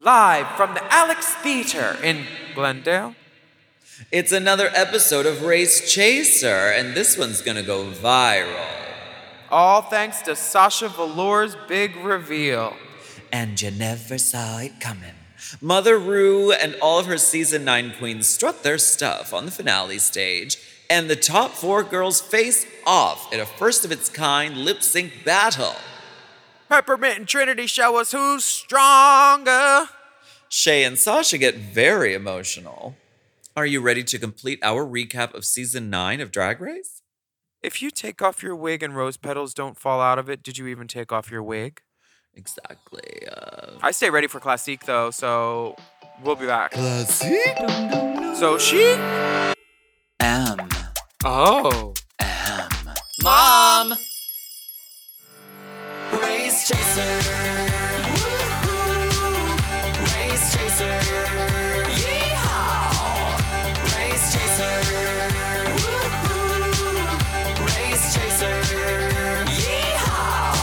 Live from the Alex Theater in Glendale. It's another episode of Race Chaser, and this one's gonna go viral. All thanks to Sasha Velour's big reveal. And you never saw it coming. Mother Rue and all of her season 9 queens strut their stuff on the finale stage, and the top four girls face off in a first of its kind lip sync battle. Peppermint and Trinity show us who's stronger. Shea and Sasha get very emotional. Are you ready to complete our recap of season 9 of Drag Race? If you take off your wig and rose petals don't fall out of it, did you even take off your wig? Exactly. Uh, I stay ready for Classique though, so we'll be back. Classique. So she? M. Oh. M. Mom! Race Chaser. Woo-hoo. Race Chaser. Yeehaw. Race Chaser. Woo-hoo. Race Chaser. Yeehaw.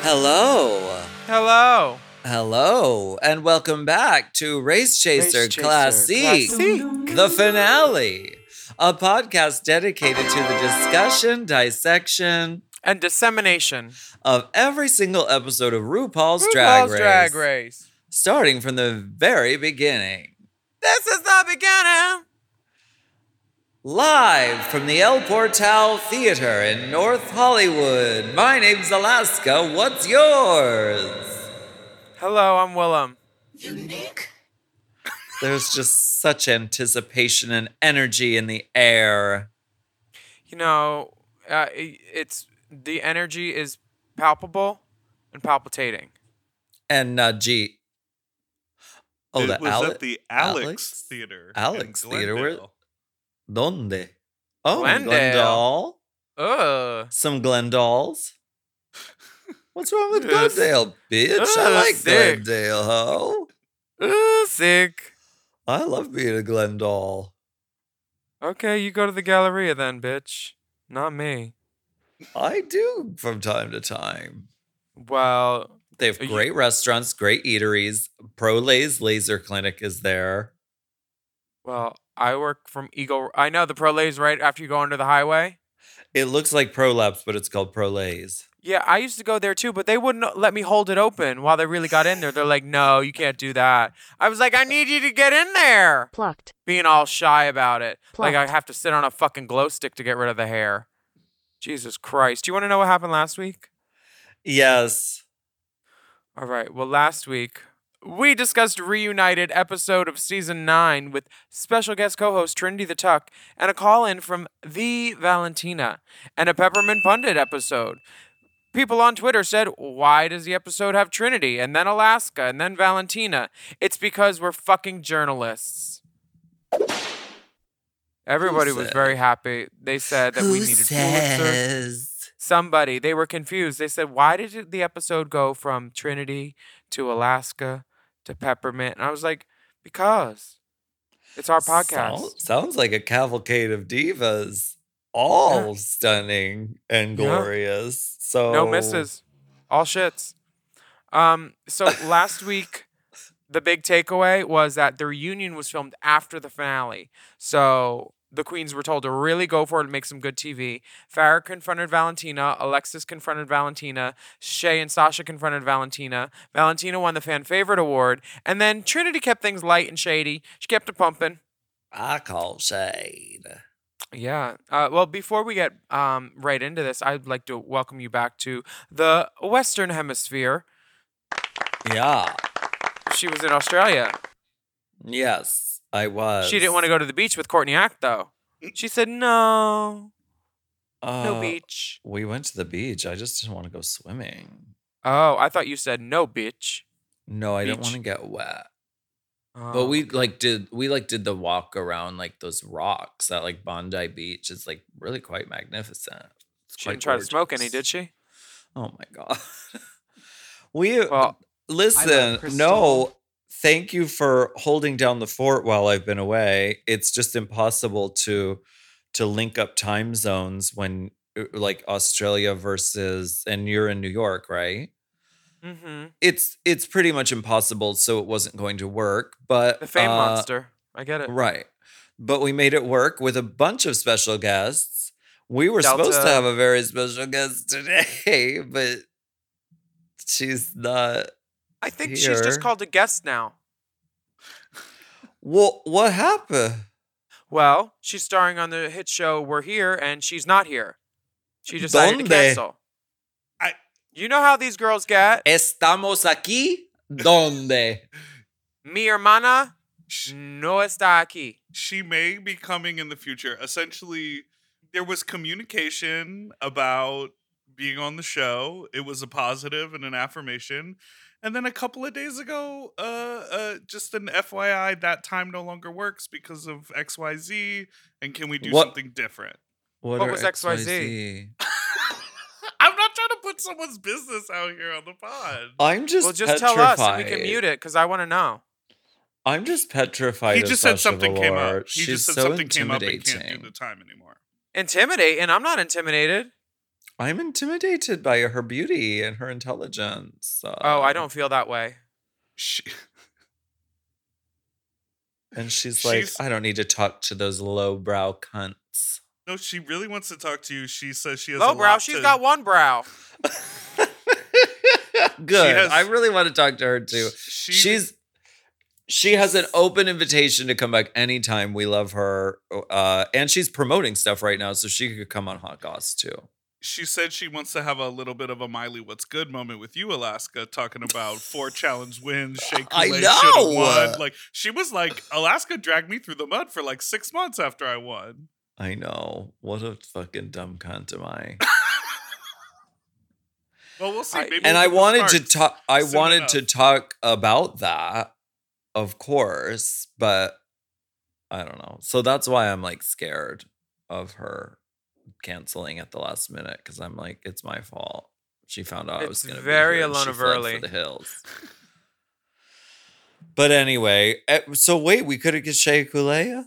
Hello. Hello. Hello, and welcome back to Race Chaser, Race Chaser Classique, Classique. the finale, a podcast dedicated to the discussion, dissection And dissemination. of every single episode of RuPaul's, RuPaul's Drag, Race, Drag Race. starting from the very beginning. This is the beginning. Live from the El Portal Theater in North Hollywood. My name's Alaska. What's yours? Hello, I'm Willam. Unique. There's just such anticipation and energy in the air. You know, uh, i- it's the energy is palpable and palpitating. And uh, G. Oh, it the was Ale- at the Alex, Alex? Theater. in Alex Theater, where- Donde? Oh, Glendale. Glendale. Ugh. Some Glendals. What's wrong with Yes. Glendale, bitch? I like sick. Glendale, ho. Ugh, sick. I love being a Glendale. Okay, you go to the Galleria then, bitch. Not me. I do from time to time. Well, They have You- great restaurants, great eateries. ProLay's Laser Clinic is there. well, I work from Eagle. I know the Prolets right after you go under the highway. It looks like ProLabs, but it's called ProLay's. Yeah, I used to go there too, but they wouldn't let me hold it open while they really got in there. They're like, "No, you can't do that." I was like, "I need you to get in there." Plucked. Being all shy about it, like I have to sit on a fucking glow stick to get rid of the hair. Jesus Christ! Do you want to know what happened last week? Yes. All right. Well, last week we discussed reunited episode of season nine with special guest co-host Trinity the Tuck and a call in from the Valentina and a Peppermint Pundit episode. People on Twitter said, "Why does the episode have Trinity and then Alaska and then Valentina?" It's because we're fucking journalists. Everybody was said? very happy. They said that we needed Pulitzer. Somebody, they were confused. They said, "Why did the episode go from Trinity to Alaska to Peppermint?" And I was like, "Because it's our podcast." Sound- sounds like a cavalcade of divas, all stunning and Yeah. glorious. So No misses, all shits. Um. So last week, the big takeaway was that the reunion was filmed after the finale. So the queens were told to really go for it and make some good TV. Farrah confronted Valentina. Alexis confronted Valentina. Shea and Sasha confronted Valentina. Valentina won the fan favorite award. And then Trinity kept things light and shady. She kept it pumping. I call shade. Yeah. Uh, well, before we get um, right into this, I'd like to welcome you back to the Western Hemisphere. Yeah. She was in Australia. Yes, I was. She didn't want to go to the beach with Courtney Act, though. She said, no, no Uh, beach. We went to the beach. I just didn't want to go swimming. Oh, I thought you said no bitch. No, I didn't want to get wet. Oh, But we like did we like did the walk around like those rocks at like Bondi Beach. It's like really quite magnificent. It's she quite didn't try to smoke any, did she? Oh my god. we Well, listen. No, thank you for holding down the fort while I've been away. It's just impossible to to link up time zones when uh, like Australia versus and you're in New York, right? mm-hmm. It's it's pretty much impossible, so it wasn't going to work. But The fame uh, monster. I get it. Right. But we made it work with a bunch of special guests. We were supposed to have a very special guest today, but she's not. I think she's just called a guest now. Well, what happened? Well, she's starring on the hit show We're Here, and she's not here. She decided to ¿Dónde? cancel. I- You know how these girls get. Estamos aquí? ¿Dónde? Mi hermana Sh- no está aquí. she may be coming in the future. Essentially, there was communication about being on the show. It was a positive and an affirmation. And then a couple of days ago, uh, uh, just an FYI, that time no longer works because of XYZ. And can we do What- something different? What are was XYZ? I'm not trying to put someone's business out here on the pod. I'm just well, just petrified. tell us and we can mute it because I want to know. I'm just petrified. he of just said Sasha something came Velour. up. He She's just said so something came up and can't do intimidating. the time anymore. Intimidate, and I'm not intimidated. I'm intimidated by her beauty and her intelligence. Oh, I don't feel that way. She, And she's like, She's- I don't need to talk to those lowbrow cunts. no, she really wants to talk to you. She says she has Low a brow, lot she's to- got one brow. Good. has- I really want to talk to her too. She, She's she has an open invitation to come back anytime. We love her. Uh, and she's promoting stuff right now, so she could come on Hot Goss too. She said she wants to have a little bit of a Miley "What's Good" moment with you, Alaska, talking about four challenge wins. Shea I Coulee know! won. Like she was like, Alaska dragged me through the mud for like six months after I won. I know. What a fucking dumb cunt am I? Well, we'll see. I- Maybe and I wanted to talk I wanted to talk about that, of course, but I don't know. So that's why I'm like scared of her canceling at the last minute because I'm like, it's my fault. She found out I was going to very be Alona she fled for the hills. but anyway, eh, so wait, we could have get Shea Coulee?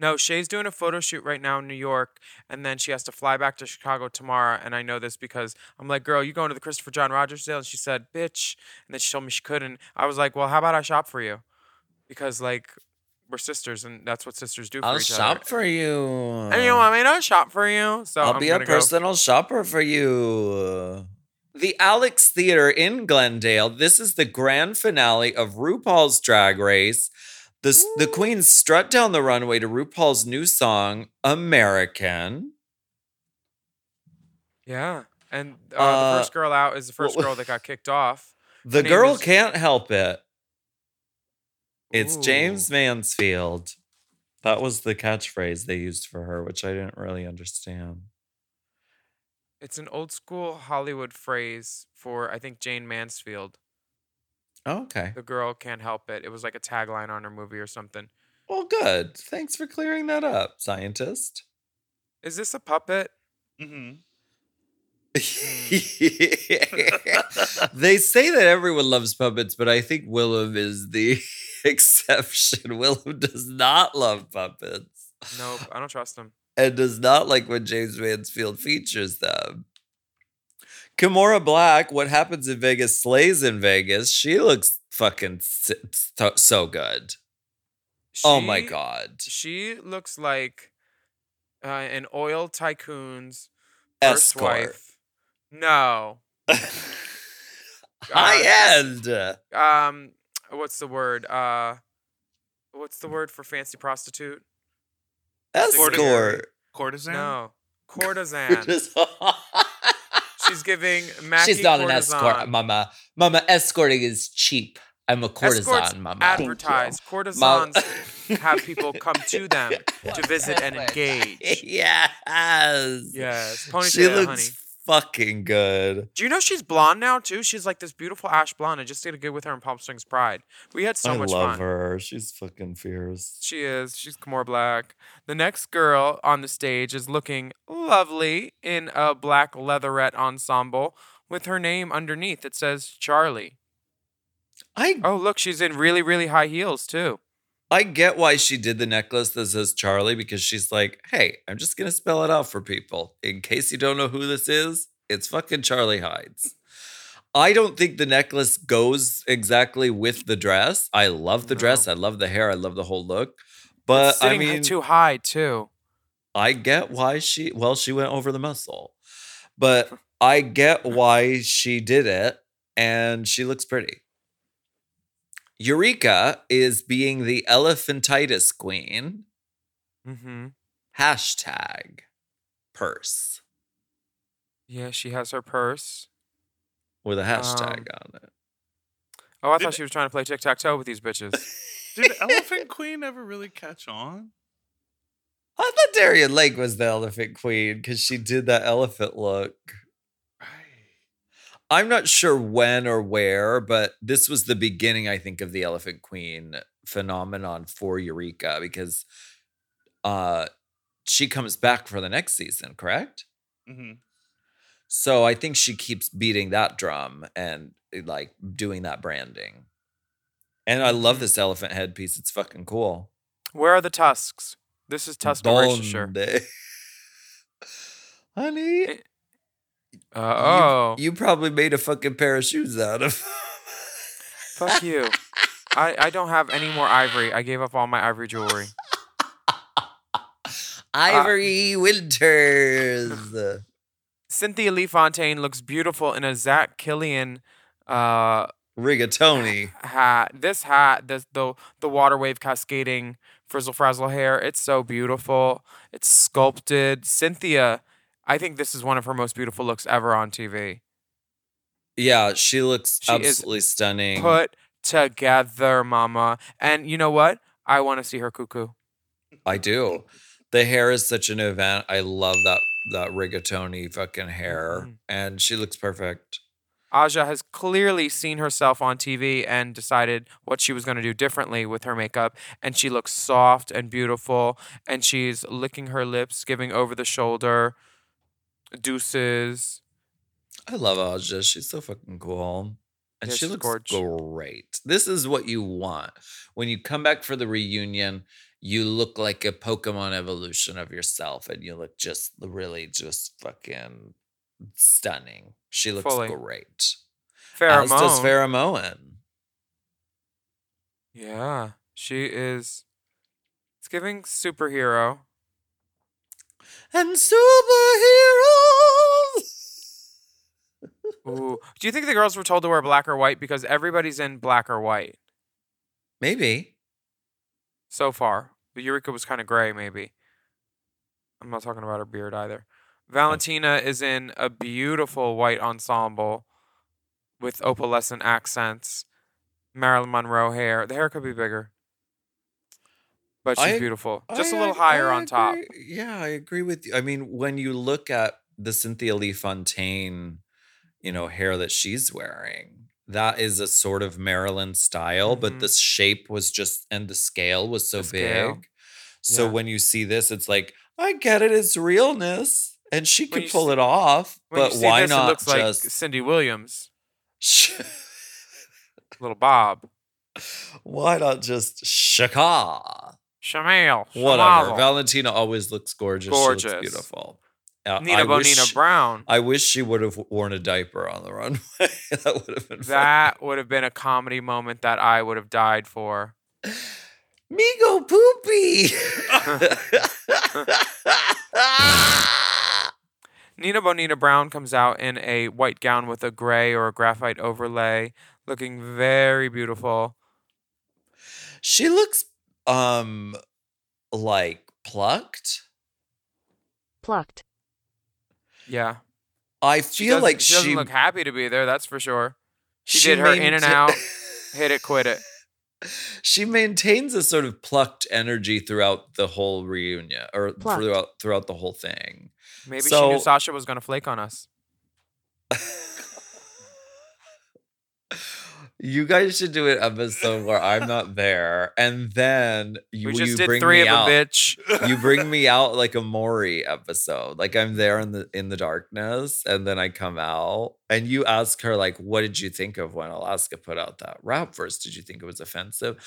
No, Shea's doing a photo shoot right now in New York, and then she has to fly back to Chicago tomorrow. And I know this because I'm like, girl, you going to the Christopher John Rogers sale? And she said, bitch. And then she told me she couldn't. I was like, well, how about I shop for you? Because, like, we're sisters, and that's what sisters do for I'll each shop other. for you. And you want me to shop for you? So I'll I'm be a gonna go- personal shopper for you. The Alex Theater in Glendale. This is the grand finale of RuPaul's Drag Race. The, s- the queens strut down the runway to RuPaul's new song, American. Yeah. And uh, Uh, the first girl out is the first well- girl that got kicked off. The girl can't help it. It's Jaymes Mansfield. That was the catchphrase they used for her, which I didn't really understand. It's an old school Hollywood phrase for, I think, Jayne Mansfield. Okay. The girl can't help it. It was like a tagline on her movie or something. Well, good. Thanks for clearing that up, scientist. Is this a puppet? hmm they say that everyone loves puppets, but I think Willam is the exception. Willam does not love puppets Nope, I don't trust him. and does not like when Jaymes Mansfield features them. Kimora Black, what happens in Vegas slays in Vegas. She looks fucking so, good. oh my god. She looks like uh, an oil tycoon's first Escort. wife. No. High end. Um, what's the word? Uh, what's the word for fancy prostitute? Escort. Courtesan? No, courtesan. She's giving Mackie She's not an courtesan. escort, Mama. Mama, escorting is cheap. I'm a courtesan, Escorts Mama. advertise. Courtesans have people come to them to visit and engage. yes. Yes, She ponytail, looks honey. Fucking good. Do you know she's blonde now too? She's like this beautiful ash blonde. I just did a good with her in Palm Springs Pride. We had so I much love fun. her. She's fucking fierce. She is. She's more black. The next girl on the stage is looking lovely in a black leatherette ensemble with her name underneath. It says Charlie. I Oh, look, she's in really, really high heels too. I get why she did the necklace that says Charlie because she's like, hey, I'm just gonna spell it out for people. In case you don't know who this is, it's fucking Charlie Hides. I don't think the necklace goes exactly with the dress. I love the dress. I love the hair. I love the whole look. But It's I sitting mean, too high too. I get why she well, she went over the muscle. But I get why she did it and she looks pretty. Eureka is being the elephantitis queen. Mm-hmm. Hashtag purse Yeah, she has her purse. with a hashtag Um, on it. Oh, I Did- thought she was trying to play tic tac toe with these bitches. Did Elephant Queen ever really catch on? I thought Darienne Lake was the elephant queen because she did that elephant look. I'm not sure when or where, but this was the beginning, I think, of the Elephant Queen phenomenon for Eureka because uh she comes back for the next season, correct? hmm So I think she keeps beating that drum and eh, like doing that branding. And I love this elephant headpiece. It's fucking cool. Where are the tusks? This is tusk. Donde? Honey, Eh, Uh, oh, you probably made a fucking pair of shoes out of. fuck you. I, I don't have any more ivory. I gave up all my ivory jewelry. Ivory Winters. Cynthia Lee Fontaine looks beautiful in a Zach Killian uh, Rigatoni. hat. This hat, this, the the water wave cascading frizzle frazzle hair, it's so beautiful. It's sculpted. Cynthia, I think this is one of her most beautiful looks ever on TV. Yeah, she looks She absolutely stunning. Put together, mama. And you know what? I want to see her cuckoo. I do. The hair is such an event. I love that that rigatoni fucking hair, Mhm. and she looks perfect. Aja has clearly seen herself on TV and decided what she was going to do differently with her makeup. And she looks soft and beautiful. And she's licking her lips, giving over the shoulder deuces. I love Aja. She's so fucking cool. And Yeah, she looks great. This is what you want. When you come back for the reunion, you look like a Pokemon evolution of yourself and you look just really just fucking stunning. She looks Fully. great. Farrah Moan. As does Farrah Moan. Yeah, she is. It's giving superhero. And superheroes. Ooh. Do you think the girls were told to wear black or white? Because everybody's in black or white Maybe. so far. But Eureka was kind of gray, maybe. I'm not talking about her beard either. Valentina is in a beautiful white ensemble with opalescent accents. Marilyn Monroe hair. The hair could be bigger. But she's I- beautiful. Just a I- little I- higher on top. Yeah, I agree with you. I mean, when you look at the Cynthia Lee Fontaine, you know, hair that she's wearing, that is a sort of Marilyn style, but Mhm. the shape was just and the scale was so scale. big. So Yeah. when you see this, it's like, I get it, it's realness. And she When could pull see- it off, but why this, not it looks just like Cindy Williams, little Bob. why not just shaka? Shamel. Whatever. Valentina always looks gorgeous. She Gorgeous. looks beautiful. Uh, Nina I wish- Brown. I wish she would have worn a diaper on the runway. that would have been fun. That would have been a comedy moment that I would have died for. Migo Poopy. Nina Bonina Brown comes out in a white gown with a gray or a graphite overlay, looking very beautiful. she looks um like plucked. plucked, Yeah. I feel doesn't- like she she doesn't look happy to be there, that's for sure. She, she did her in and out, hit it, quit it. she maintains a sort of plucked energy throughout the whole reunion or Plucked. throughout throughout the whole thing. Maybe she knew Sasha was going to flake on us. You guys should do an episode where I'm not there, and then you, We just you did bring three me of out. a bitch. you bring me out like a Maury episode. Like I'm there in the in the darkness, and then I come out, and you ask her like, "What did you think of when Alaska put out that rap verse? Did you think it was offensive?"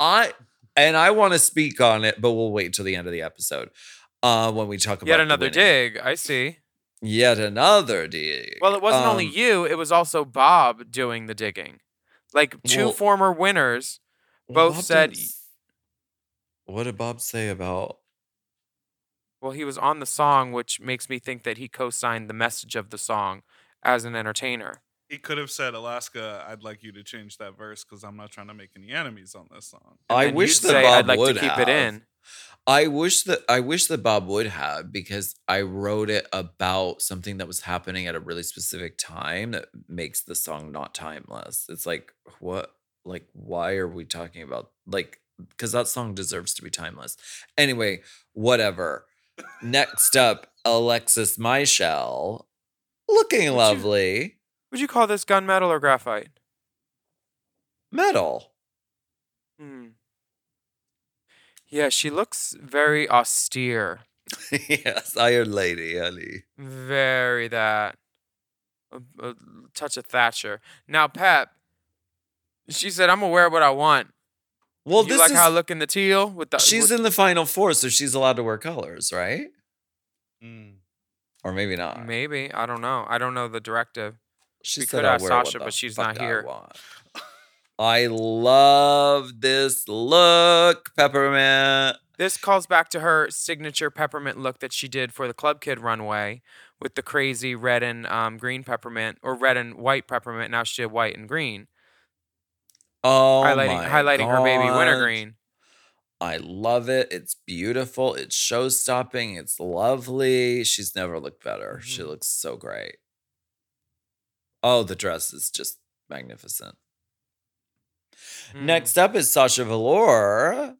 I and I want to speak on it, but we'll wait till the end of the episode uh, when we talk about Yet another dig. I see. Yet another dig. Well, it wasn't only Um, you, it was also Bob doing the digging. Like two Well- former winners both Bob said- didn't What did Bob say about? Well, he was on the song, which makes me think that he co signed the message of the song as an entertainer. He could have said, Alaska, I'd like you to change that verse because I'm not trying to make any enemies on this song. And I wish that say, Bob I'd like would to keep have. it in. I wish that I wish that Bob would have because I wrote it about something that was happening at a really specific time that makes the song not timeless. It's like what like why are we talking about like because that song deserves to be timeless. Anyway, whatever. Next up, Alexis Michelle, looking you- lovely. Would you call this gunmetal or graphite? Metal. Hmm. Yeah, she looks very austere. yes, Iron Lady, honey. Very that. A, a touch of Thatcher. Now, Pep, she said, I'm going to wear what I want. Well, you this like is how I look in the teal? with the she's with- in the final four, so she's allowed to wear colors, right? Mm. Or maybe not. Maybe. I don't know. I don't know the directive. She we could "I'll ask wear what Sasha, but she's not here." Want." I love this look, Peppermint. This calls back to her signature peppermint look that she did for the Club Kid runway with the crazy red and um, green peppermint or red and white peppermint. Now she did white and green, Oh, highlighting my highlighting her baby wintergreen. I love it. It's beautiful. It's show stopping. It's lovely. She's never looked better. She Mhm. looks so great. Oh, the dress is just magnificent. Mm. Next up is Sasha Velour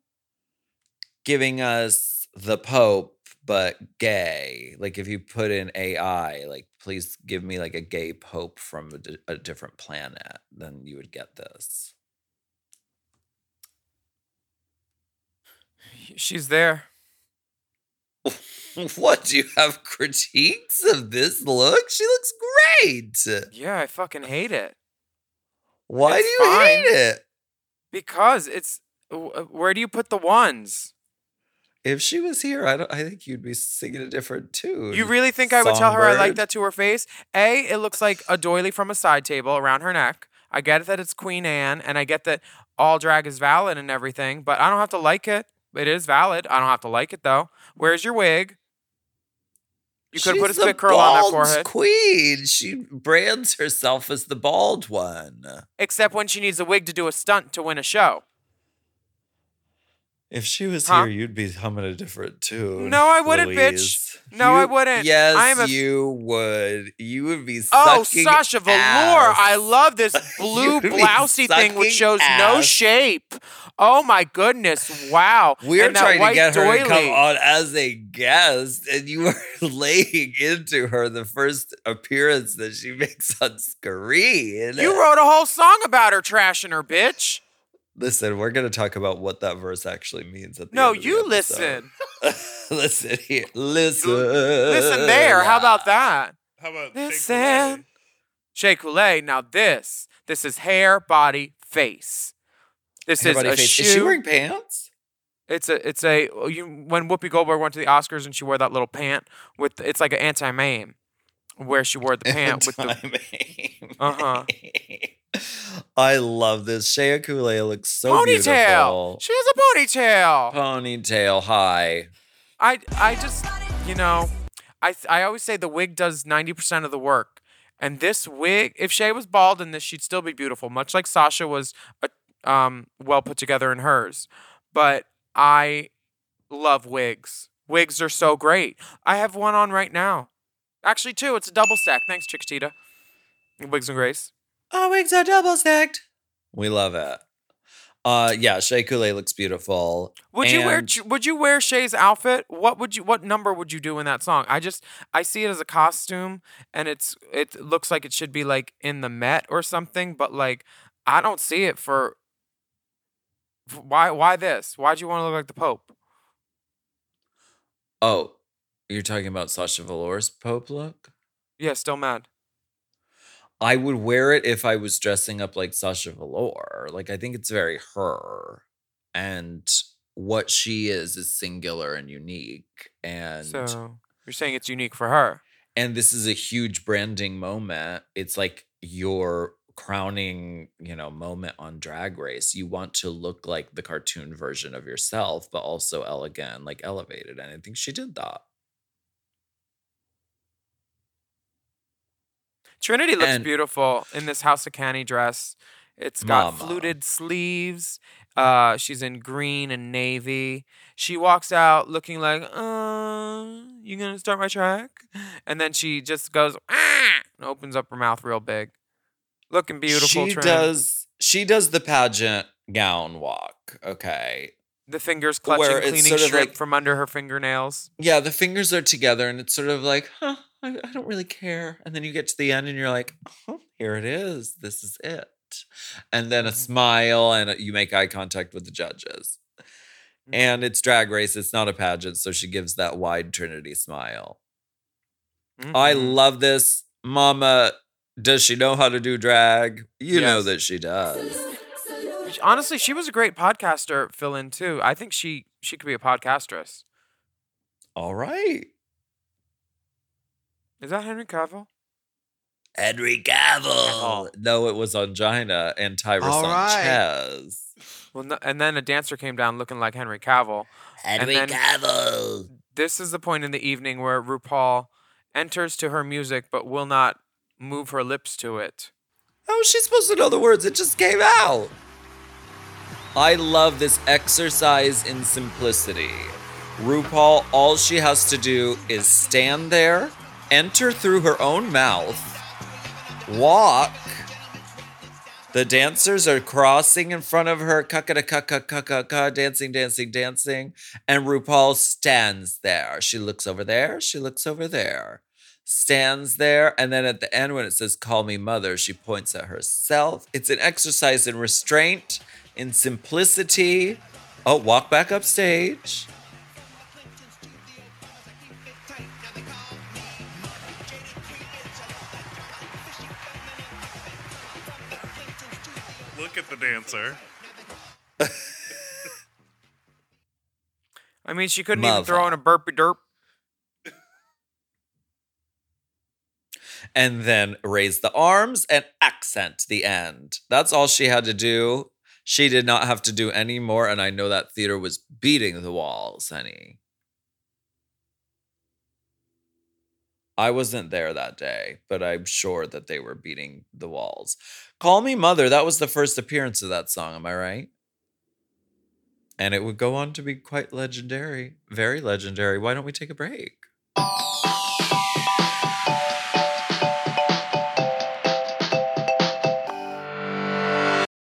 giving us the Pope, but gay. Like if you put in AI, like please give me like a gay Pope from a, di- a different planet, then you would get this. she's there. What do you have critiques of this look? She looks great. Yeah, I fucking hate it Why It's do you hate it? Because it's. uh, Where do you put the ones? If she was here, I don't. I think you'd be singing a different tune. You really think I would tell her I like that to her face? A, it looks like a doily from a side table around her neck. I get that it's Queen Anne, and I get that all drag is valid and everything, but I don't have to like it. It is valid. I don't have to like it though. Where's your wig? You could put a spit curl on forehead. Queen. She brands herself as the bald one. Except when she needs a wig to do a stunt to win a show. If she was Huh? here, you'd be humming a different tune. No, I wouldn't, bitch. Louise. No, I wouldn't. Yes, I am a- you would. You would be Oh, Sasha Velour. ass. I love this blue blousey thing which shows no shape. Oh my goodness. Wow. We're and that trying to get her to come on as a guest, and you are laying into her the first appearance that she makes on screen. You wrote a whole song about her trashing her, bitch. Listen, we're going to talk about what that verse actually means at the No, end of the you episode. listen. listen here. Listen. Listen there. How about that? How about Listen. Shea Coulee. Now this, this is hair, body, face. This is Everybody a face- shoe. Is she wearing pants? It's a it's a oh, you when Whoopi Goldberg went to the Oscars and she wore that little pant with it's like an Auntie Mame where she wore the pant with the the. Uh-huh. I love this. Shea Coulee looks so ponytail. beautiful. She has a ponytail. Ponytail high. I I just you know, I I always say the wig does ninety percent of the work, and this wig, if Shea was bald in this, she'd still be beautiful, much like Sasha was, uh, um, well put together in hers. But I love wigs. Wigs are so great. I have one on right now. Actually, two. It's a double stack. Thanks, Chickatita. Wigs and Grace. Our wigs are double stacked. We love it. Uh, yeah, Shea Coulee looks beautiful. Would you wear And- Would you wear Shea's outfit? What would you? What number would you do in that song? I just I see it as a costume, and it's it looks like it should be like in the Met or something, but like I don't see it for. f- Why? Why this? Why'd you want to look like the Pope? Oh, you're talking about Sasha Velour's Pope look? Yeah, still mad. I would wear it if I was dressing up like Sasha Velour. Like I think it's very her. And what she is is singular and unique. And So you're saying it's unique for her? and this is a huge branding moment. It's like your crowning, you know, moment on Drag Race. You want to look like the cartoon version of yourself, but also elegant, like elevated. And I think she did that. Trinity looks And- beautiful in this House of Canny dress. It's got Mama. fluted sleeves. Uh, she's in green and navy. She walks out looking like, uh, you gonna start my track? And then she just goes, ah, and opens up her mouth real big. Looking beautiful, She Trin. does she does the pageant gown walk. Okay. The fingers clutching, where cleaning sort of shrimp like- from under her fingernails. Yeah, the fingers are together and it's sort of like, huh, I, I don't really care. And then you get to the end and you're like, oh, here it is. This is it. And then a Mm-hmm. smile and you make eye contact with the judges. Mm-hmm. And it's drag race, it's not a pageant. So she gives that wide Trinity smile. I Mhm. love this. Mama, does she know how to do drag? You know that she does. Honestly, she was a great podcaster fill in too. I think she she could be a podcastress. All right. Is that Henry Cavill? Henry Cavill. No, it was Angina and Tyra All right. Sanchez. Well, no, and then a dancer came down looking like Henry Cavill. Henry then- Cavill. This is the point in the evening where RuPaul enters to her music but will not move her lips to it. How is she supposed to know the words? It just came out. I love this exercise in simplicity. RuPaul, all she has to do is stand there, enter through her own mouth, walk. The dancers are crossing in front of her, ka ka ka ka ka ka ka, dancing, dancing, dancing. And RuPaul stands there. She looks over there, she looks over there stands there. And then at the end, when it says, Call me mother, she points at herself. It's an exercise in restraint, in simplicity. Oh, walk back up Look at the dancer. I mean, she couldn't even throw in a burpee derp. And then raise the arms and accent the end. That's all she had to do. She did not have to do any more. And I know that theater was beating the walls, honey. I wasn't there that day, but I'm sure that they were beating the walls. Call Me Mother, that was the first appearance of that song, am I right? And it would go on to be quite legendary, very legendary. Why don't we take a break?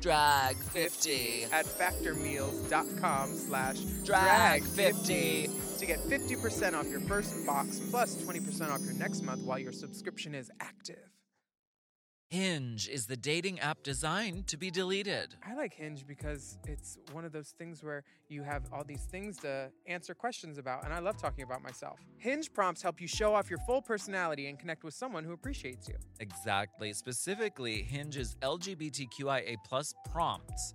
Drag50 at factormeals.com slash Drag50 to get 50% off your first box plus 20% off your next month while your subscription is active. Hinge is the dating app designed to be deleted. I like Hinge because it's one of those things where you have all these things to answer questions about, and I love talking about myself. Hinge prompts help you show off your full personality and connect with someone who appreciates you. Exactly. Specifically, Hinge's LGBTQIA plus prompts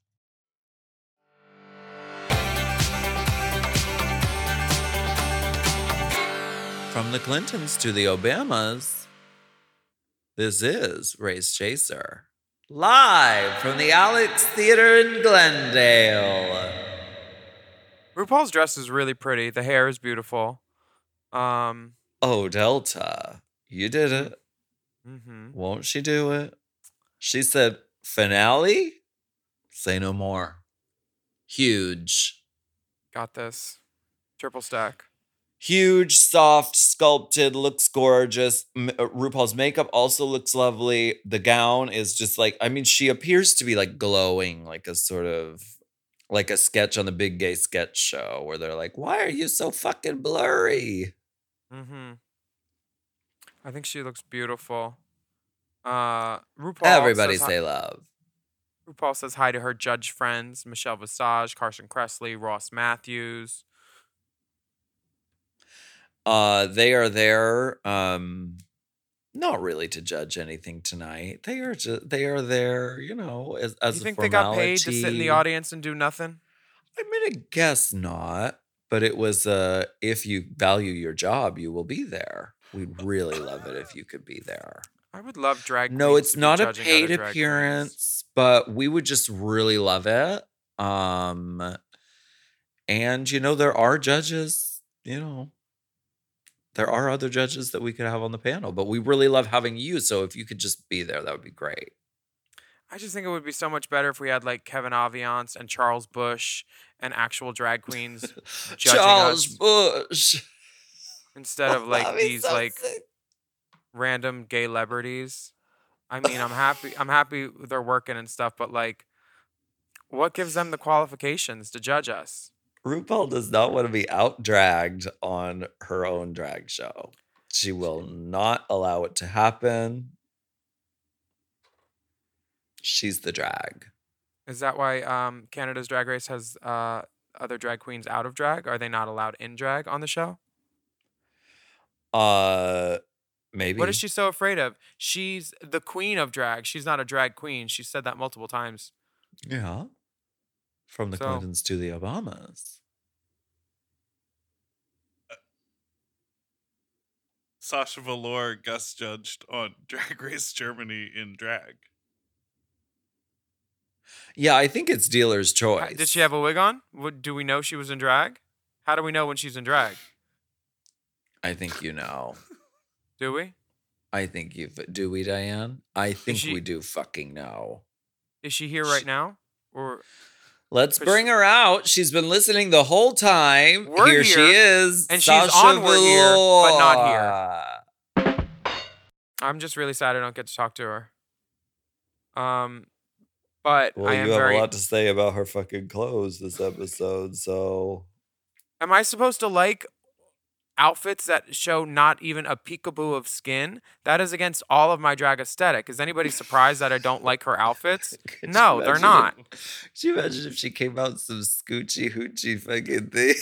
From the Clintons to the Obamas, this is Race Chaser. Live from the Alex Theater in Glendale. RuPaul's dress is really pretty. The hair is beautiful. Um, Oh, Delta, you did it. mhm. Won't she do it? She said, finale? Say no more. Huge. got this. Triple stack. Huge, soft, sculpted, looks gorgeous. M- uh, RuPaul's makeup also looks lovely. The gown is just like, I mean, she appears to be like glowing, like a sort of like a sketch on the Big Gay Sketch Show where they're like, why are you so fucking blurry? Mm-hmm. I think she looks beautiful. Uh, RuPaul. Everybody says hi- say love. RuPaul says hi to her judge friends: Michelle Visage, Carson Kressley, Ross Mathews. Uh, they are there, um, not really to judge anything tonight. They are just they are there, you know, as as you think they got paid to sit in the audience and do nothing? I mean, I guess not, but it was uh, if you value your job, you will be there. We'd really love it if you could be there. I would love drag. No, it's not a paid appearance, but we would just really love it. Um, and you know, there are judges. You know, there are other judges that we could have on the panel, but we really love having you. So if you could just be there, that would be great. I just think it would be so much better if we had like Kevin Aviance and Charles Busch and actual drag queens judging Charles us Bush. instead of like these so like sick. random gay celebrities. I mean, I'm happy. I'm happy they're working and stuff, but like, what gives them the qualifications to judge us? RuPaul does not want to be out dragged on her own drag show. She will not allow it to happen. She's the drag. Is that why um, Canada's Drag Race has uh, other drag queens out of drag? Are they not allowed in drag on the show? Uh maybe. What is she so afraid of? She's the queen of drag. She's not a drag queen. She said that multiple times. Yeah. From the So- Clintons to the Obamas. Uh Sasha Velour guest judged on Drag Race Germany in drag. Yeah, I think it's dealer's choice. Did she have a wig on? Would, do we know she was in drag? How do we know when she's in drag? I think you know. Do we? I think you do we, Diane? I think she- we do fucking know. Is she here right now? Or Let's bring her out. She's been listening the whole time. We're here, she is. and she's Sasha on We're Here, but not here. I'm just really sad I don't get to talk to her. Um, but Well, I you have very. a lot to say about her fucking clothes this episode, so Am I supposed to like outfits that show not even a peekaboo of skin? That is against all of my drag aesthetic. Is anybody surprised that I don't like her outfits? No, they're imagine not. Could you imagine if she came out some scoochie hoochie fucking thing?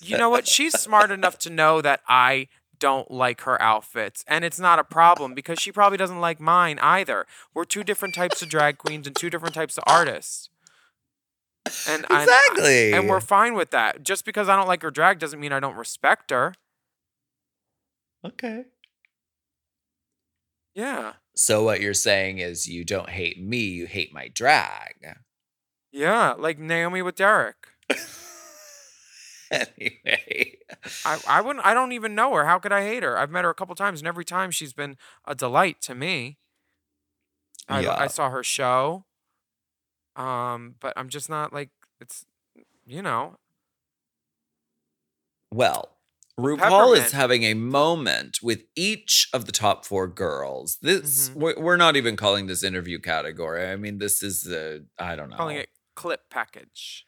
You know what? She's smart enough to know that I don't like her outfits. And it's not a problem because she probably doesn't like mine either. We're two different types of drag queens and two different types of artists. And I- Exactly. and we're fine with that. Just because I don't like her drag doesn't mean I don't respect her. okay. Yeah. So what you're saying is you don't hate me, you hate my drag. Yeah. Like Naomi with Derek. anyway. I, I wouldn't I don't even know her. How could I hate her? I've met her a couple times and every time she's been a delight to me. I, Yeah. I saw her show. Um, but I'm just not like it's you know. Well, RuPaul Peppermint. is having a moment with each of the top four girls. This Mhm. we're, not even calling this interview category. I mean, this is the I don't know. Calling it clip package.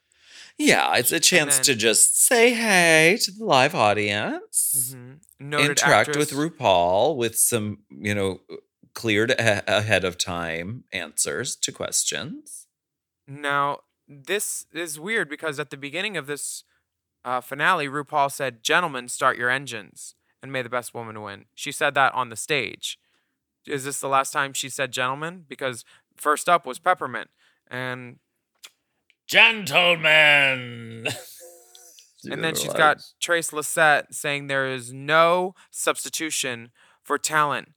yeah, it's a chance to just say hey to the live audience, Mm-hmm. Interact actress, with RuPaul with some you know cleared a- ahead of time answers to questions. Now, this is weird because at the beginning of this uh, finale, RuPaul said, Gentlemen, start your engines and may the best woman win. She said that on the stage. Is this the last time she said gentlemen? Because first up was Peppermint. And Gentlemen. and then she's got Trace Lysette saying there is no substitution for talent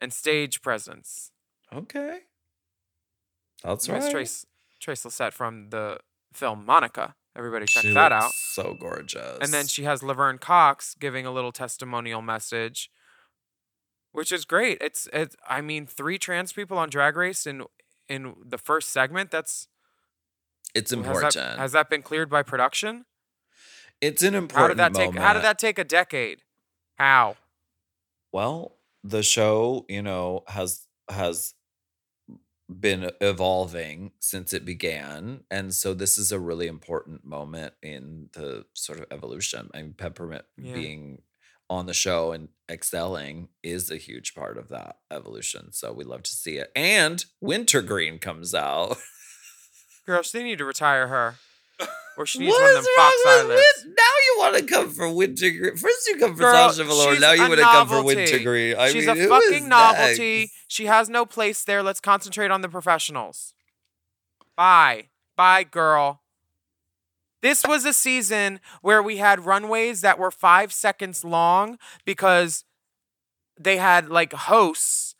and stage presence. okay. That's That's right. Trace, Trace Lysette from the film Monica. Everybody check She that out. So gorgeous. And then she has Laverne Cox giving a little testimonial message, which is great. It's it's I mean, three trans people on Drag Race in in the first segment. That's it's has important. that, has that been cleared by production? it's an How important did that take? How did that take a decade? How? Well, the show, you know, has has been evolving since it began, and so this is a really important moment in the sort of evolution. I mean, Peppermint Yeah. being on the show and excelling is a huge part of that evolution. So we love to see it. And Wintergreen comes out. Girl, they need to retire her, or she needs What one of is them Fox wrong with eyelids. Win- Now you want to come for Wintergreen. First you come for Girl, Sasha Velour. Now you a want to come for novelty. Wintergreen. I She's mean, a fucking novelty. next? She has no place there. Let's concentrate on the professionals. Bye. Bye, girl. This was a season where we had runways that were five seconds long because they had like hosts,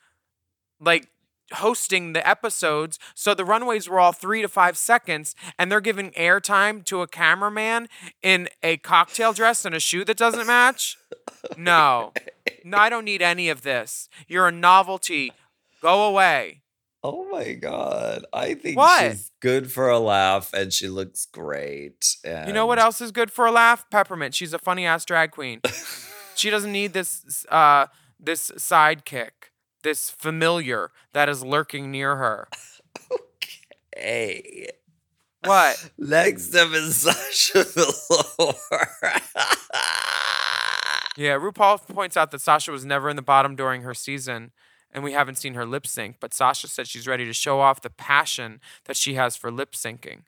like hosting the episodes. So the runways were all three to five seconds, and they're giving airtime to a cameraman in a cocktail dress and a shoe that doesn't match. No. No, I don't need any of this. You're a novelty. Go away. Oh my god. I think What? she's good for a laugh and she looks great. You know what else is good for a laugh? Peppermint. She's a funny ass drag queen. she doesn't need this uh this sidekick, this familiar that is lurking near her. Hey. What? Next up is Sasha Velour. Yeah, RuPaul points out that Sasha was never in the bottom during her season, and we haven't seen her lip sync, but Sasha said she's ready to show off the passion that she has for lip syncing.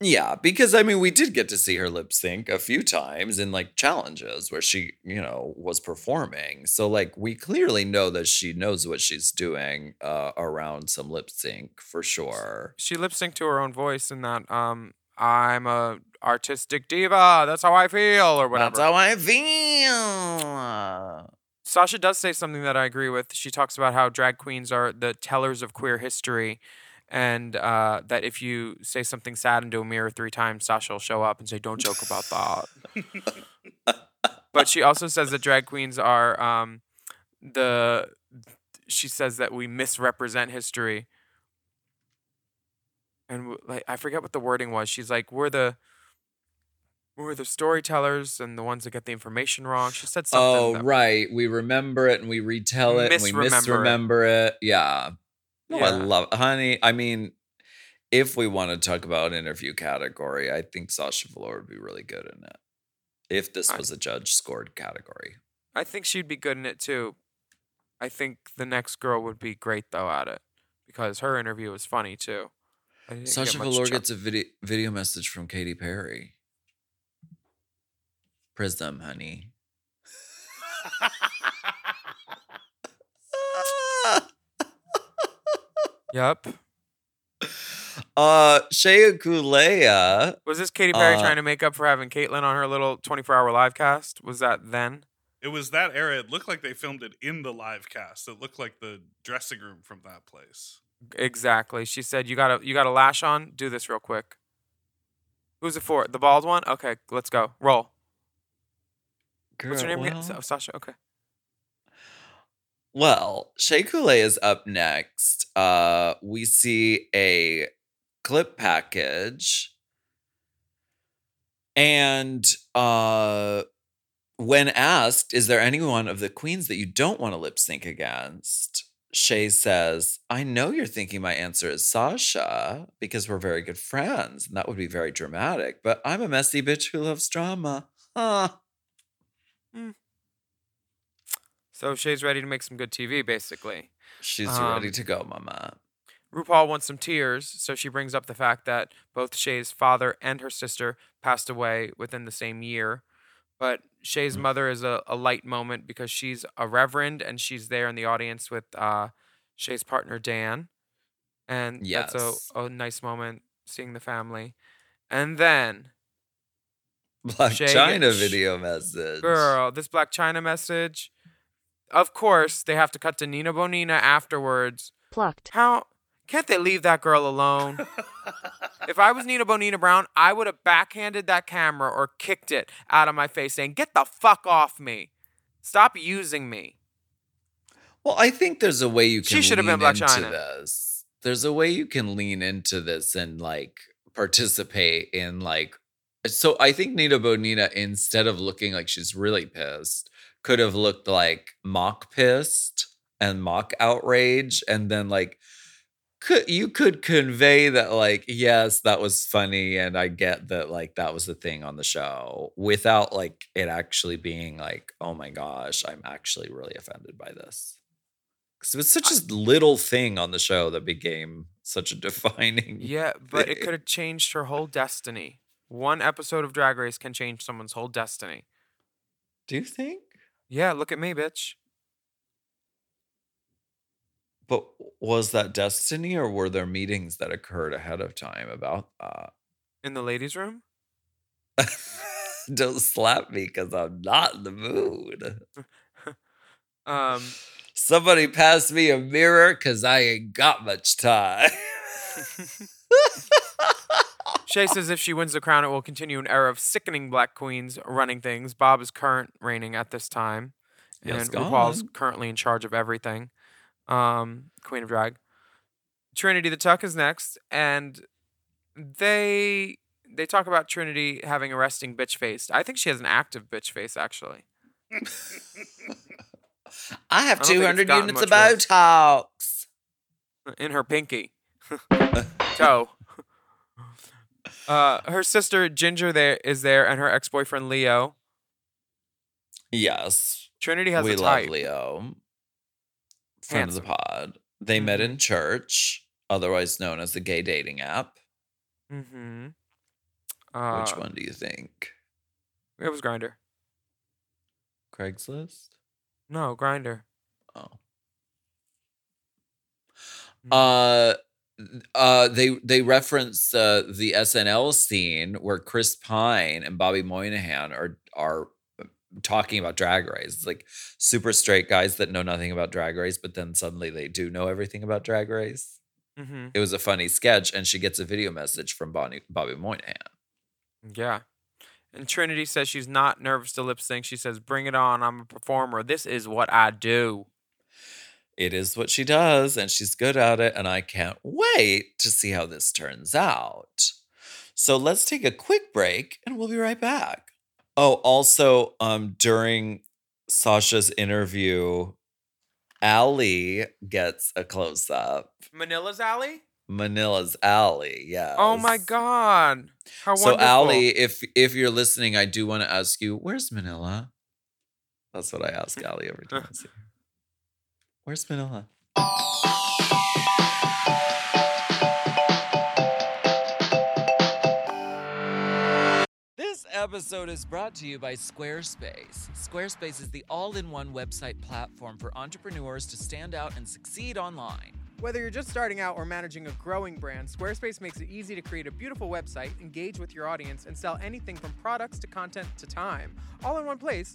Yeah, because I mean, we did get to see her lip sync a few times in like challenges where she, you know, was performing. So, like, we clearly know that she knows what she's doing uh, around some lip sync for sure. She lip synced to her own voice in that um I'm a artistic diva. That's how I feel, or whatever. That's how I feel. Sasha does say something that I agree with. She talks about how drag queens are the tellers of queer history, and uh, that if you say something sad into a mirror three times, Sasha will show up and say, "Don't joke about that." but she also says that drag queens are um, the. She says that we misrepresent history, and like I forget what the wording was. She's like, "We're the." We're the storytellers and the ones that get the information wrong. She said something. Oh, right. We remember it and we retell it and we Misremember it. misremember it. Yeah. No, I Yeah. love honey. I mean, if we want to talk about interview category, I think Sasha Velour would be really good in it. If this was a judge scored category. I think she'd be good in it too. I think the next girl would be great though at it because her interview was funny too. I get Sasha much Velour gets a video video message from Katy Perry. Prism, honey. Yep. Uh Shea Coulee. Was this Katy Perry Uh, trying to make up for having Caitlyn on her little 24 hour live cast? Was that then? It was that era. It looked like they filmed it in the live cast. It looked like the dressing room from that place. Exactly. She said, "You got to you got to lash on. Do this real quick." Who's it for? The bald one? Okay, let's go. Roll. What's her Girl, name again? well- Sa- Sasha. Okay. Well, Shea Coulee is up next. Uh, we see a clip package. And uh, when asked, is there anyone of the queens that you don't want to lip sync against? Shea says, I know you're thinking my answer is Sasha because we're very good friends, and that would be very dramatic, but I'm a messy bitch who loves drama. Huh. So Shea's ready to make some good TV, basically. She's Um, ready to go, mama. RuPaul wants some tears, so she brings up the fact that both Shea's father and her sister passed away within the same year. But Shea's mother is a, a light moment because she's a reverend and she's there in the audience with uh, Shea's partner, Dan. And that's Yes. a, a nice moment seeing the family. And then, Black Shay China video message. girl, this Blac Chyna message. Of course, they have to cut to Nina Bo'nina afterwards. Plucked. How can't they leave that girl alone? if I was Nina Bo'nina Brown, I would have backhanded that camera or kicked it out of my face, saying, "Get the fuck off me! Stop using me." Well, I think there's a way you can. She can should have been Black into China. this. There's a way you can lean into this and like participate in like so I think Nina Bo'nina, instead of looking like she's really pissed, could have looked like mock pissed and mock outrage, and then like could you could convey that like yes that was funny and i get that like that was the thing on the show without like it actually being like oh my gosh i'm actually really offended by this because it was such a little thing on the show that became such a defining Yeah, but it could have changed her whole destiny. One episode of Drag Race can change someone's whole destiny. do you think Yeah, look at me, bitch. but was that destiny or were there meetings that occurred ahead of time about that In the ladies' room. don't slap me because i'm not in the mood Um, Somebody pass me a mirror because I ain't got much time. Shea says if she wins the crown, it will continue an era of sickening black queens running things. Bob is current reigning at this time, Yes, and RuPaul's gone. currently in charge of everything. Um, Queen of Drag. Trinity the Tuck is next, and they they talk about Trinity having a resting bitch face. I think she has an active bitch face actually. I have I don't think it's 200 gotten units of much worse. Botox. in her pinky toe. Uh, her sister Ginger there is there, and her ex boyfriend Leo. Yes. Trinity has we a love type. Leo. Friend of the pod. They met Mhm. in church, otherwise known as the gay dating app. Mm-hmm. Uh, Which one do you think? It was Grindr. Craigslist? No, Grindr. Oh. Mm. Uh uh, they they reference uh, the SNL scene where Chris Pine and Bobby Moynihan are are talking about Drag Race. It's like super straight guys that know nothing about Drag Race, but then suddenly they do know everything about Drag Race. Mm-hmm. It was a funny sketch, and she gets a video message from Bonnie, Bobby Moynihan. Yeah. And Trinity says she's not nervous to lip sync. She says, Bring it on. I'm a performer. This is what I do. It is what she does, and she's good at it, and I can't wait to see how this turns out. So let's take a quick break, and we'll be right back. Oh, also, um, during Sasha's interview, Allie gets a close up. Manila's Alley? Manila's Allie, yeah. Oh my God. How So wonderful. Allie, if if you're listening, I do want to ask you, where's Manila? That's what I ask Allie every time I see her. Where's Manila? This episode is brought to you by Squarespace. Squarespace is the all in one website platform for entrepreneurs to stand out and succeed online. Whether you're just starting out or managing a growing brand, Squarespace makes it easy to create a beautiful website, engage with your audience, and sell anything from products to content to time, all in one place,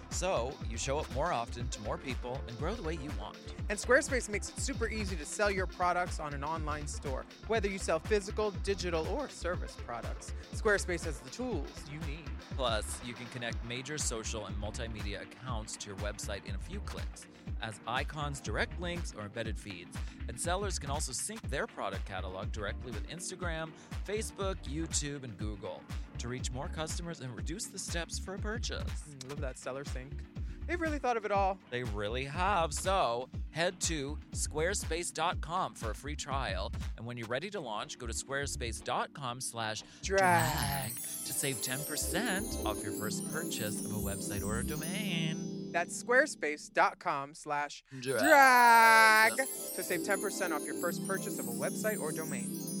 So you show up more often to more people and grow the way you want. And Squarespace makes it super easy to sell your products on an online store, whether you sell physical, digital, or service products. Squarespace has the tools you need. Plus, you can connect major social and multimedia accounts to your website in a few clicks, as icons, direct links, or embedded feeds. And sellers can also sync their product catalog directly with Instagram, Facebook, YouTube, and Google to reach more customers and reduce the steps for a purchase. Mm, Love that seller sync. They've really thought of it all. They really have. So head to squarespace.com for a free trial. And when you're ready to launch, go to squarespace.com slash Drag. to save 10% off your first purchase of a website or a domain. That's squarespace.com slash drag to save 10% off your first purchase of a website or domain.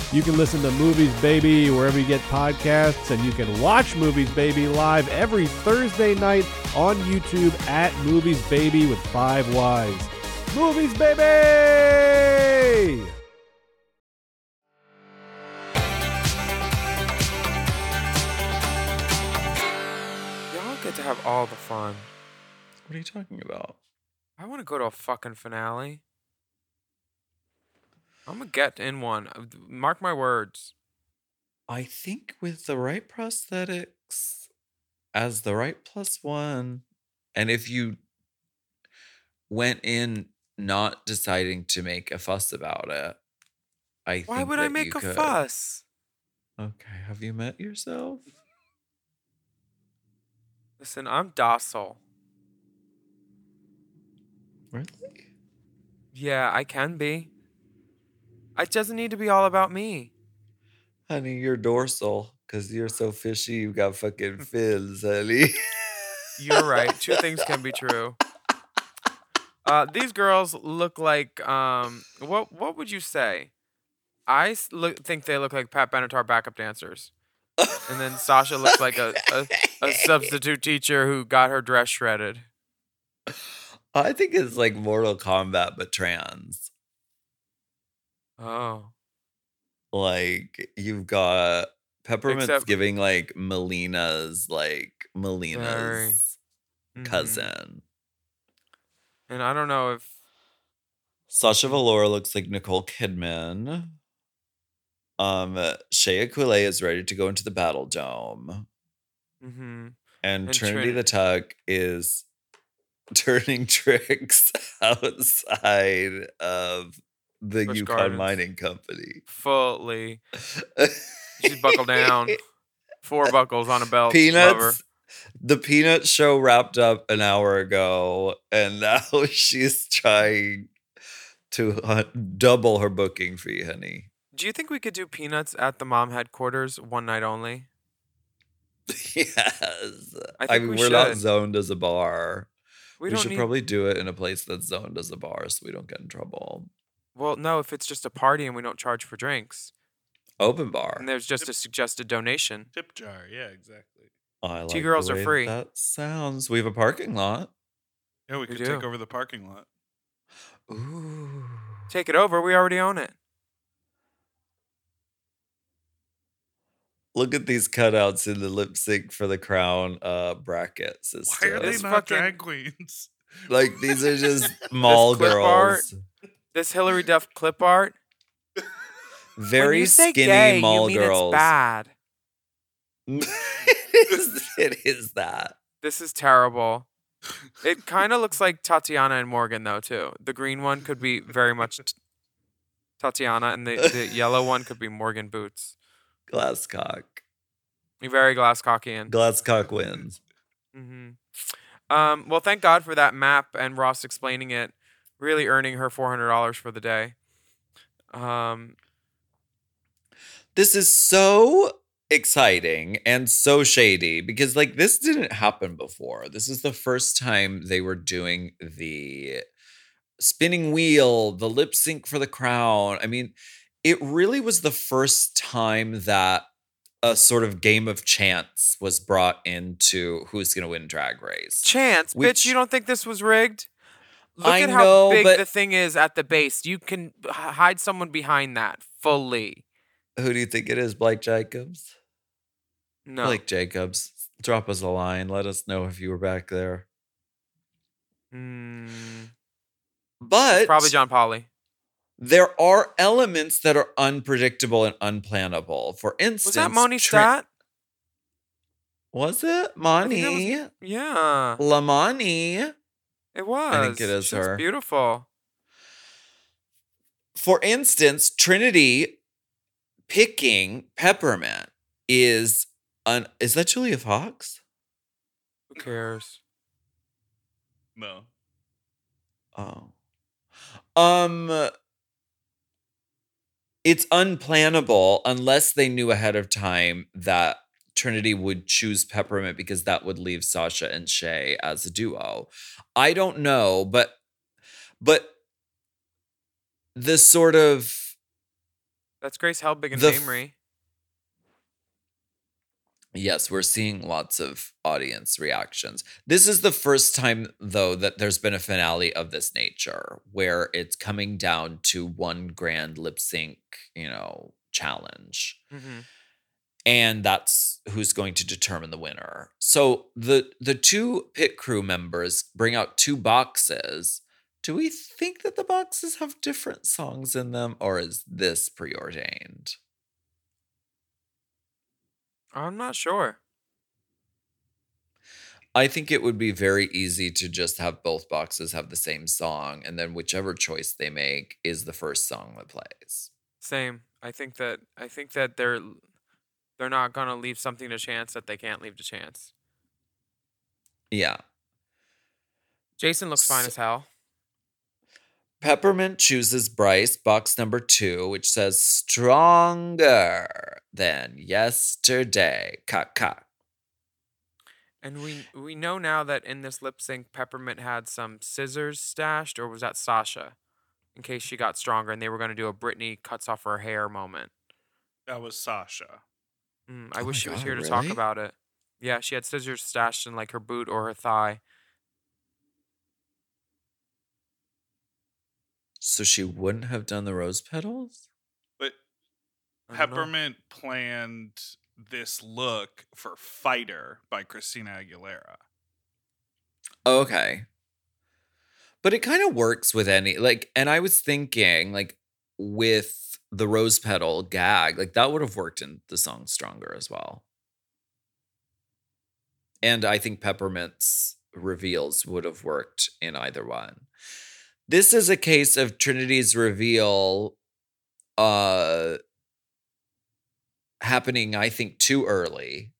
You can listen to Movies Baby wherever you get podcasts, and you can watch Movies Baby live every Thursday night on YouTube at Movies Baby with Five Wise. Movies Baby! Y'all get to have all the fun. What are you talking about? I want to go to a fucking finale. I'm gonna get in one. Uh, Mark my words. I think with the right prosthetics, as the right plus one, and if you went in not deciding to make a fuss about it, I Why would I make a could. fuss? Okay, have you met yourself? Listen, I'm docile. Really? Yeah, I can be. It doesn't need to be all about me. Honey, you're dorsal because you're so fishy. You got fucking fins, honey. You're right. Two things can be true. Uh, these girls look like um, what? What would you say? I look, think they look like Pat Benatar backup dancers, and then Sasha looks like a, a, a substitute teacher who got her dress shredded. I think it's like Mortal Kombat but trans. Oh, Like you've got Peppermint's Except- giving like Mileena's like Mileena's Mhm. cousin. and I don't know if Sasha Velour looks like Nicole Kidman. Um, Shea Coulee is ready to go into the Battle Dome, hmm and, And Trinity Trin- the Tuck is turning tricks outside of the Busch Yukon Gardens. Mining Company. fully she's buckled down, four buckles on a belt. Peanuts. The Peanuts show wrapped up an hour ago, and now she's trying to uh, double her booking fee, honey. Do you think we could do peanuts at the mom headquarters one night only? yes. I I, mean, we are not zoned as a bar. We, We, should need. probably do it in a place that's zoned as a bar so we don't get in trouble. Well, no, if it's just a party and we don't charge for drinks, Open bar. and there's just a suggested donation. Tip jar. Yeah, exactly. I Two like girls the are way free. That sounds. We have a parking lot. Yeah, we We could take do. over the parking lot. Ooh. Take it over. We already own it. Look at these cutouts in the lip sync for the crown uh bracket system. Why are they This not fucking- drag queens? Like these are just mall clip girls. This Hilary Duff clip art. Very skinny gay, mall you mean girls. It's bad. it, is, it is that. This is terrible. It kind of looks like Tatiana and Morgan though too. The green one could be very much t- Tatiana, and the, the yellow one could be Morgan Boots. Glasscock. You're very Glasscockian. Glasscock wins. Mm-hmm. Um, well, thank God for that map and Ross explaining it, really earning her four hundred dollars for the day. Um, This is so exciting and so shady because like this didn't happen before. This is the first time they were doing the spinning wheel, the lip sync for the crown. I mean, it really was the first time that a sort of game of chance was brought into who's going to win drag race. chance, bitch. Which- You don't think this was rigged? Look I at how know, big but- the thing is at the base. You can hide someone behind that fully. Who do you think it is? Blake Jacobs? No, Blake Jacobs. Drop us a line. Let us know if you were back there. Mm, But it's probably John Polly. there are elements that are unpredictable and unplannable. For instance, Was that Moni Trin- Stat? Was it I think that Moni? was- Yeah, Lamani? It was. I think it is She was her. beautiful. For instance, Trinity picking Peppermint is un- is that Julia Fox? Who cares? No. Oh. Um it's unplannable unless they knew ahead of time that Trinity would choose Peppermint because that would leave Sasha and Shea as a duo. I don't know, but but the sort of That's Grace Helbig and The. Yes, we're seeing lots of audience reactions. This is the first time, though, that there's been a finale of this nature where it's coming down to one grand lip sync, you know, challenge. hmm And that's who's going to determine the winner. So the the two pit crew members bring out two boxes. Do we think that the boxes have different songs in them, or is this preordained? I'm not sure. I think it would be very easy to just have both boxes have the same song, and then whichever choice they make is the first song that plays. Same. I think that I think that they're they're not gonna leave something to chance that they can't leave to chance. Yeah. Jason looks fine So- as hell. Peppermint chooses Bryce, box number two, which says stronger than yesterday. Cock, cock. And we we know now that in this lip sync, Peppermint had some scissors stashed, or was that Sasha? In case she got stronger, and they were going to do a Britney cuts off her hair moment. That was Sasha. Mm, I Oh wish my she was here to talk about it. Yeah, she had scissors stashed in like her boot or her thigh. So she wouldn't have done the rose petals? But I don't know. Peppermint planned this look for Fighter by Christina Aguilera. Okay. But it kind of works with any like and I was thinking like with the rose petal gag, like that would have worked in the song stronger as well. And I think Peppermint's reveals would have worked in either one. This is a case of Trinity's reveal uh happening I think too early.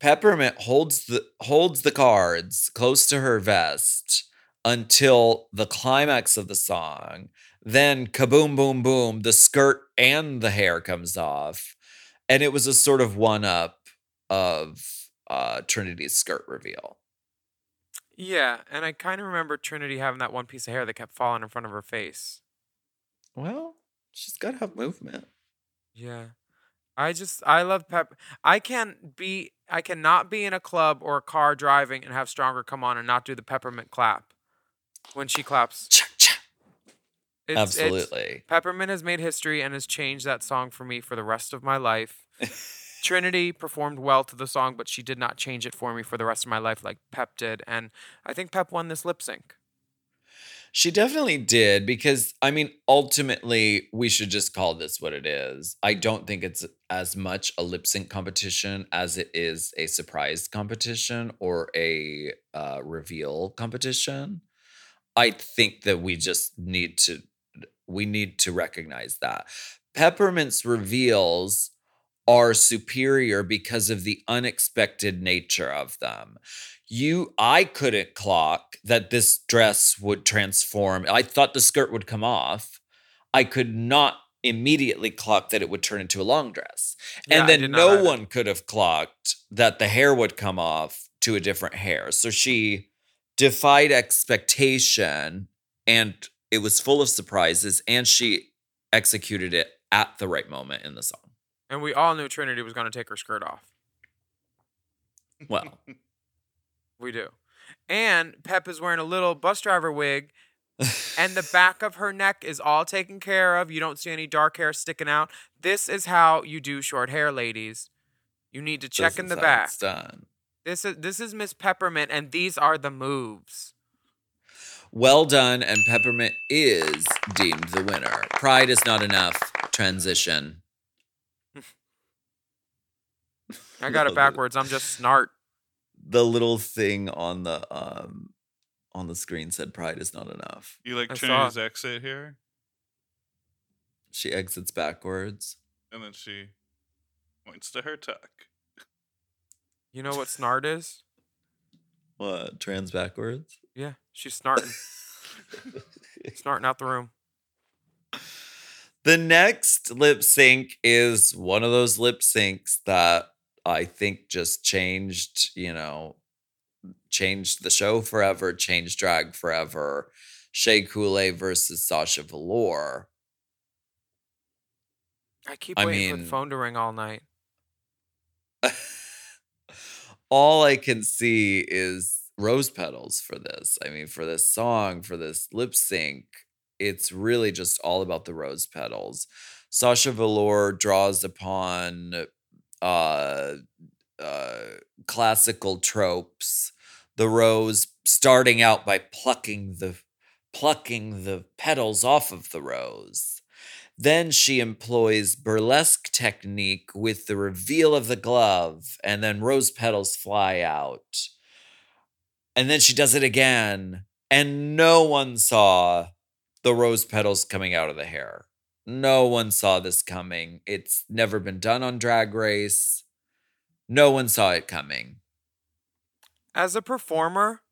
Peppermint holds the holds the cards close to her vest until the climax of the song. Then kaboom boom boom, the skirt and the hair comes off. And it was a sort of one up of uh Trinity's skirt reveal. Yeah, and I kind of remember Trinity having that one piece of hair that kept falling in front of her face. Well, she's got to have movement. Yeah. I just I love Pep. I can't be I cannot be in a club or a car driving and have Stronger come on and not do the peppermint clap when she claps. It's- it's- Absolutely. Peppermint has made history and has changed that song for me for the rest of my life. Trinity performed well to the song, but she did not change it for me for the rest of my life like Pep did. And I think Pep won this lip sync. She definitely did because I mean ultimately we should just call this what it is. I don't think it's as much a lip sync competition as it is a surprise competition or a uh, reveal competition. I think that we just need to we need to recognize that. Peppermint's reveals are superior because of the unexpected nature of them. You I couldn't clock that this dress would transform. I thought the skirt would come off. I could not immediately clock that it would turn into a long dress. Yeah, and then no either. one could have clocked that the hair would come off to a different hair. So she defied expectation and it was full of surprises and she executed it at the right moment in the song. And we all knew Trinity was going to take her skirt off. Well, We do. And Pep is wearing a little bus driver wig, and the back of her neck is all taken care of. You don't see any dark hair sticking out. This is how you do short hair, ladies. You need to check this in the back. Done. This is this is Miss Peppermint, and these are the moves. Well done, and Peppermint is deemed the winner. Pride is not enough. Transition. I got it backwards. I'm just snart. The little thing on the um on the screen said pride is not enough. You like I saw Trinity's exit here? She exits backwards. And then she points to her tuck. You know what snart is? What? Trans backwards? She's snarting, snarting out the room. The next lip sync is one of those lip syncs that I think just changed, you know, changed the show forever, changed drag forever. Shea Coulee versus Sasha Velour. I keep I waiting for the phone to ring all night. All I can see is rose petals for this. I mean, for this song, for this lip sync, it's really just all about the rose petals. Sasha Velour draws upon uh, uh, classical tropes. The rose starting out by plucking the plucking the petals off of the rose. Then she employs burlesque technique with the reveal of the glove, and then rose petals fly out. And then she does it again, and no one saw the rose petals coming out of the hair. No one saw this coming. It's never been done on Drag Race. No one saw it coming. As a performer,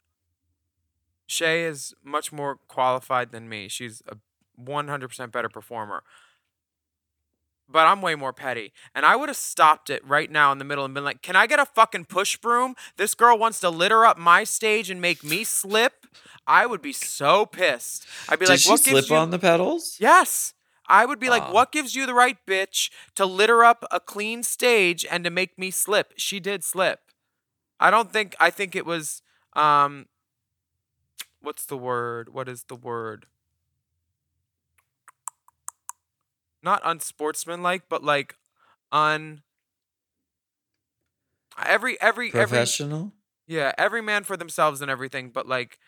Shea is much more qualified than me. She's a 100% better performer. But I'm way more petty. And I would have stopped it right now in the middle and been like, "Can I get a fucking push broom? This girl wants to litter up my stage and make me slip." I would be so pissed. I'd be Did like, she "What slip gives you?" on the pedals? Yes. I would be like, Ah. "What gives you the right, bitch, to litter up a clean stage and to make me slip?" She did slip. I don't think. I think it was. Um. What's the word? What is the word? Not unsportsmanlike, but like un. Every every every Professional? yeah, every man for themselves and everything, but like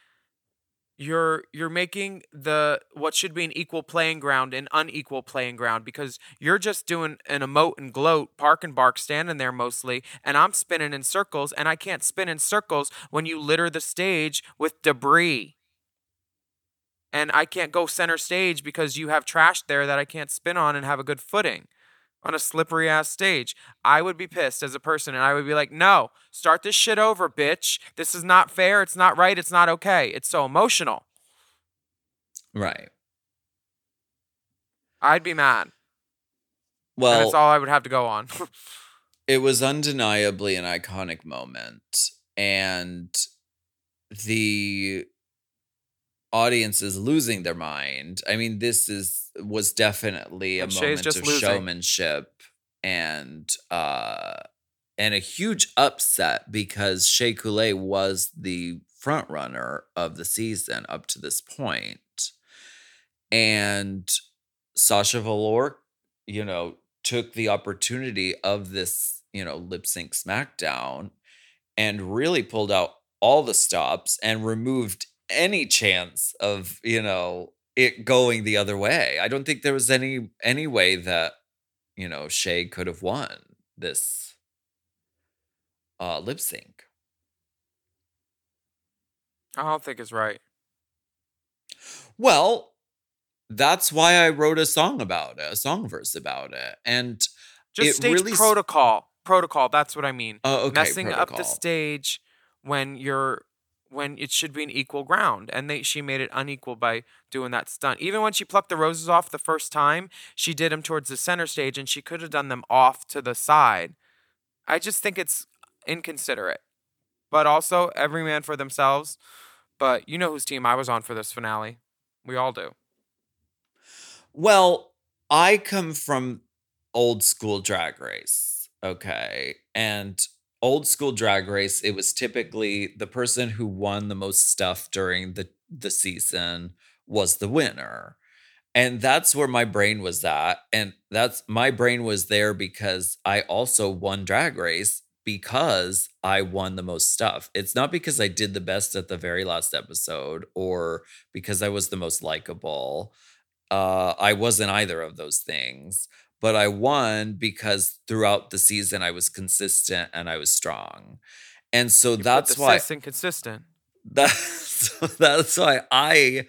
you're you're making the what should be an equal playing ground an unequal playing ground because you're just doing an emote and gloat, park and bark, standing there mostly, and I'm spinning in circles, and I can't spin in circles when you litter the stage with debris. And I can't go center stage because you have trash there that I can't spin on and have a good footing on a slippery ass stage. I would be pissed as a person and I would be like, no, start this shit over, bitch. This is not fair. It's not right. It's not okay. It's so emotional. Right. I'd be mad. and Well, that's all I would have to go on. it was undeniably an iconic moment and the audience is losing their mind i mean this is was definitely a And moment of losing. showmanship and uh and a huge upset because Shea Coulee was the front runner of the season up to this point. And Sasha Velour, you know, took the opportunity of this, you know, lip sync SmackDown and really pulled out all the stops and removed any chance of, you know, it going the other way. I don't think there was any any way that, you know, Shea could have won this uh lip sync. I don't think it's right. Well, that's why I wrote a song about it, a song verse about it. And Just it stage really protocol. Protocol. That's what I mean. Oh, okay, Messing up the stage when you're when it should be an equal ground, and they she made it unequal by doing that stunt. Even when she plucked the roses off the first time, she did them towards the center stage, and she could have done them off to the side. I just think it's inconsiderate. But also, every man for themselves. But you know whose team I was on for this finale. We all do. Well, I come from old school drag race, okay? And old school drag race, it was typically the person who won the most stuff during the the season was the winner. And that's where my brain was at. And that's my brain was there because I also won drag race because I won the most stuff. It's not because I did the best at the very last episode or because I was the most likable. Uh, I wasn't either of those things, but I won because throughout the season I was consistent and I was strong. And so You that's why cis inconsistent. that's that's why I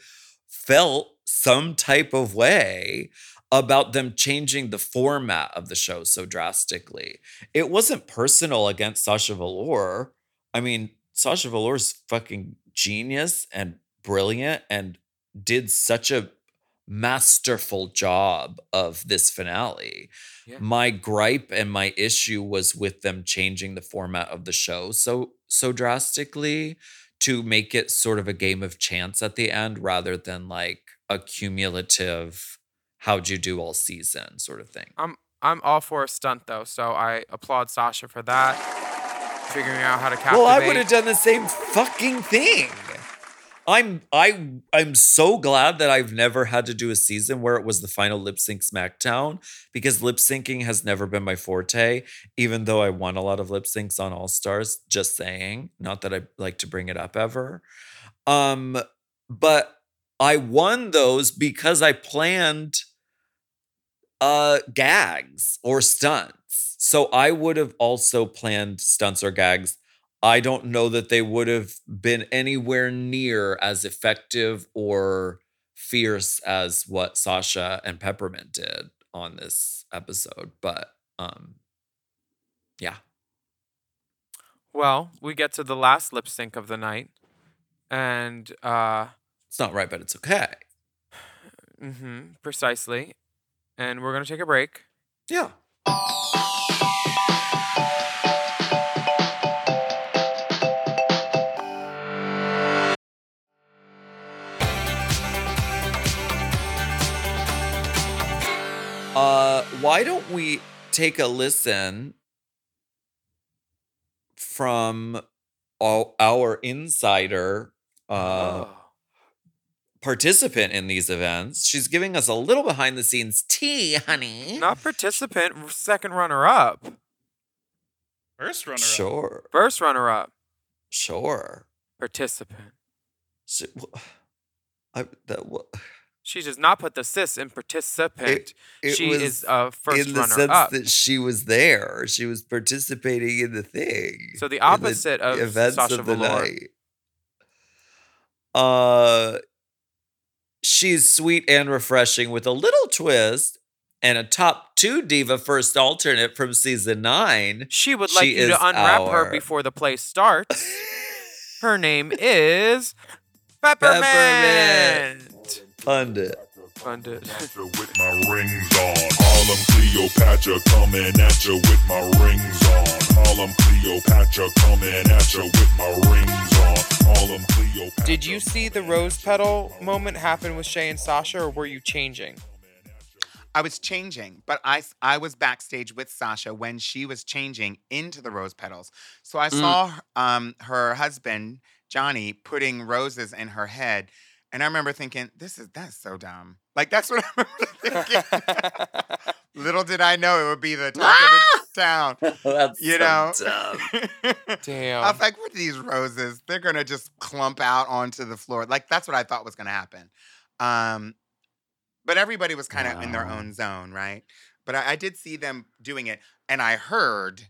felt some type of way about them changing the format of the show so drastically. It wasn't personal against Sasha Velour. I mean, Sasha Velour's fucking genius and brilliant and did such a masterful job of this finale. Yeah. My gripe and my issue was with them changing the format of the show so so drastically to make it sort of a game of chance at the end rather than like a cumulative how'd you do all season sort of thing. I'm I'm all for a stunt though, so I applaud Sasha for that. Figuring out how to captivate. Well, I would have done the same fucking thing. I'm I I'm so glad that I've never had to do a season where it was the final lip sync SmackDown because lip syncing has never been my forte. Even though I won a lot of lip syncs on All Stars, just saying. Not that I like to bring it up ever. Um, but I won those because I planned uh gags or stunts. So I would have also planned stunts or gags. I don't know that they would have been anywhere near as effective or fierce as what Sasha and Peppermint did on this episode, but um yeah. Well, we get to the last lip sync of the night, and uh, It's not right, but it's okay. Mm-hmm. precisely, and we're gonna take a break, Yeah. Why don't we take a listen from our, our insider uh, Oh. participant in these events? She's giving us a little behind the scenes tea, honey. Not participant, second runner up. First runner Sure, First runner up. sure. Participant. So, wh- I, that, wha- She does not put the sis in participant. it she is a first in the runner sense up. that she was there. She was participating in the thing. So the opposite of events Sasha of the Velour. night. Uh, she's sweet and refreshing with a little twist and a top two diva first alternate from season nine. She would like She you to unwrap her before the play starts. her name is Peppermint. Peppermint. Pundit. Pundit. with my rings on. Harlem Cleopatra coming at you with my rings on. Harlem Cleopatra coming at you with my rings on. Harlem Cleopatra. Did you see the rose petal moment happen with Shea and Sasha, or were you changing? I was changing, but I s- I was backstage with Sasha when she was changing into the rose petals. So I Mm. saw um her husband Johnny putting roses in her head, and I remember thinking, "This is that's so dumb." Like that's what I remember thinking. Little did I know it would be the talk of the town. That's You so know, dumb. Damn. I was like, "What are these roses? They're gonna just clump out onto the floor." Like that's what I thought was gonna happen. Um, but everybody was kind of in their own zone, right? But I, I did see them doing it, and I heard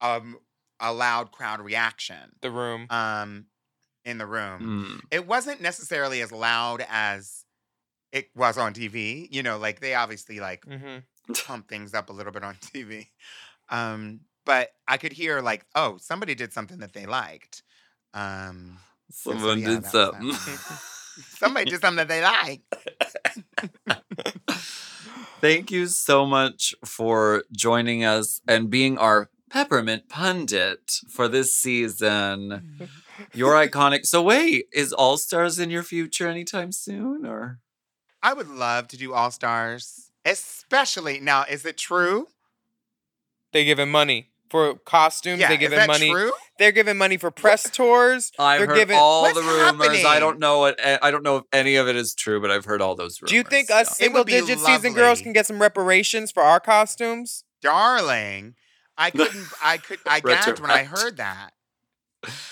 um a loud crowd reaction the room. um in the room. Mm. It wasn't necessarily as loud as it was on TV. You know, like they obviously like Mm-hmm. pump things up a little bit on TV. Um, but I could hear like, oh, somebody did something that they liked. Um, so yeah, did something. somebody did something that they liked. Thank you so much for joining us and being our peppermint pundit for this season. You're iconic. So wait, is All Stars in your future anytime soon or I would love to do All Stars, especially now. Is it true? They give him money for costumes. Yeah, they is give him that money. true? They're giving money for press tours. I've They're heard giving. all the rumors. I don't know what eh, I don't know if any of it is true, but I've heard all those rumors. Do you think yeah. us single be digit season girls can get some reparations for our costumes? Darling, I couldn't. I could. I gagged when I heard that.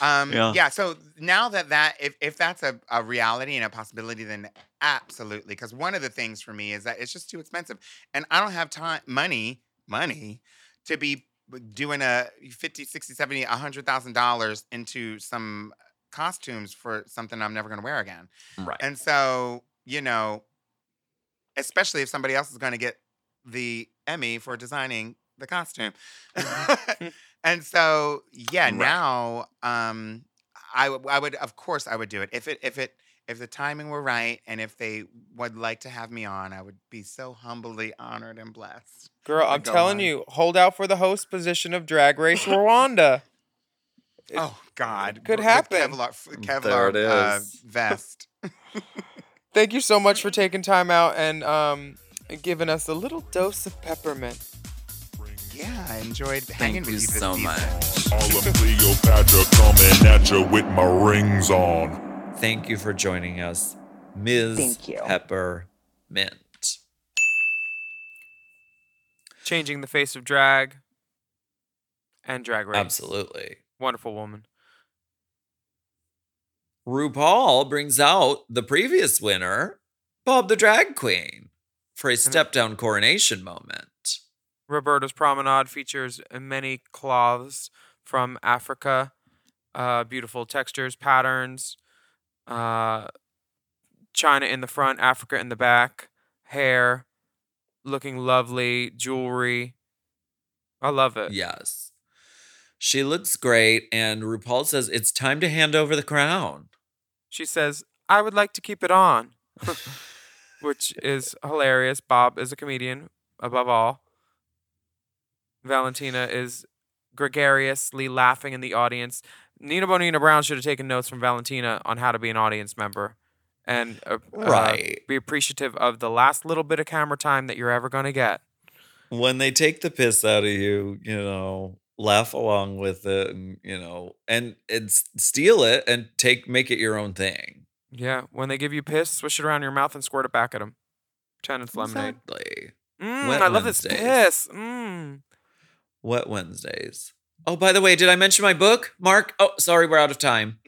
Um, Yeah. yeah. So now that that if if that's a, a reality and a possibility, then absolutely. Because one of the things for me is that it's just too expensive, and I don't have time, money, money, to be doing a 50 60 70 100 thousand dollars into some costumes for something i'm never going to wear again right? and so you know especially if somebody else is going to get the emmy for designing the costume and so yeah Right. now um I, w- I would of course i would do it if it if it if the timing were right and if they would like to have me on i would be so humbly honored and blessed Girl, I'm telling on. you, hold out for the host position of Drag Race Rwanda. It oh god could with happen. kevlar, f- There kevlar uh, is. vest Thank you so much for taking time out and um, giving us a little dose of peppermint. Yeah i enjoyed hanging Thank with you you this so season. much. Harlem Cleopatra coming at you with my rings on. Thank you for joining us, Ms. Thank you. Pepper Mint. Changing the face of drag and drag race. Absolutely. Wonderful woman. RuPaul brings out the previous winner, Bob the Drag Queen, for a step down coronation moment. Roberta's Promenade features many cloths from Africa, uh, beautiful textures, patterns, uh, China in the front, Africa in the back, hair, looking lovely, jewelry. I love it. Yes. She looks great, and RuPaul says it's time to hand over the crown. She says, I would like to keep it on, which is hilarious. Bob is a comedian. above all. Valentina is gregariously laughing in the audience. Nina Bo'nina Brown should have taken notes from Valentina on how to be an audience member and uh, uh, Right. be appreciative of the last little bit of camera time that you're ever going to get. when they take the piss out of you, you know, laugh along with it, and you know, and and steal it and take make it your own thing. Yeah, when they give you piss, swish it around your mouth and squirt it back at them. Pretend it's lemonade. Exactly. Mm, I love this piss. Mm. Wet Wednesdays. Oh, by the way, did I mention my book, Mark? Oh, sorry, we're out of time.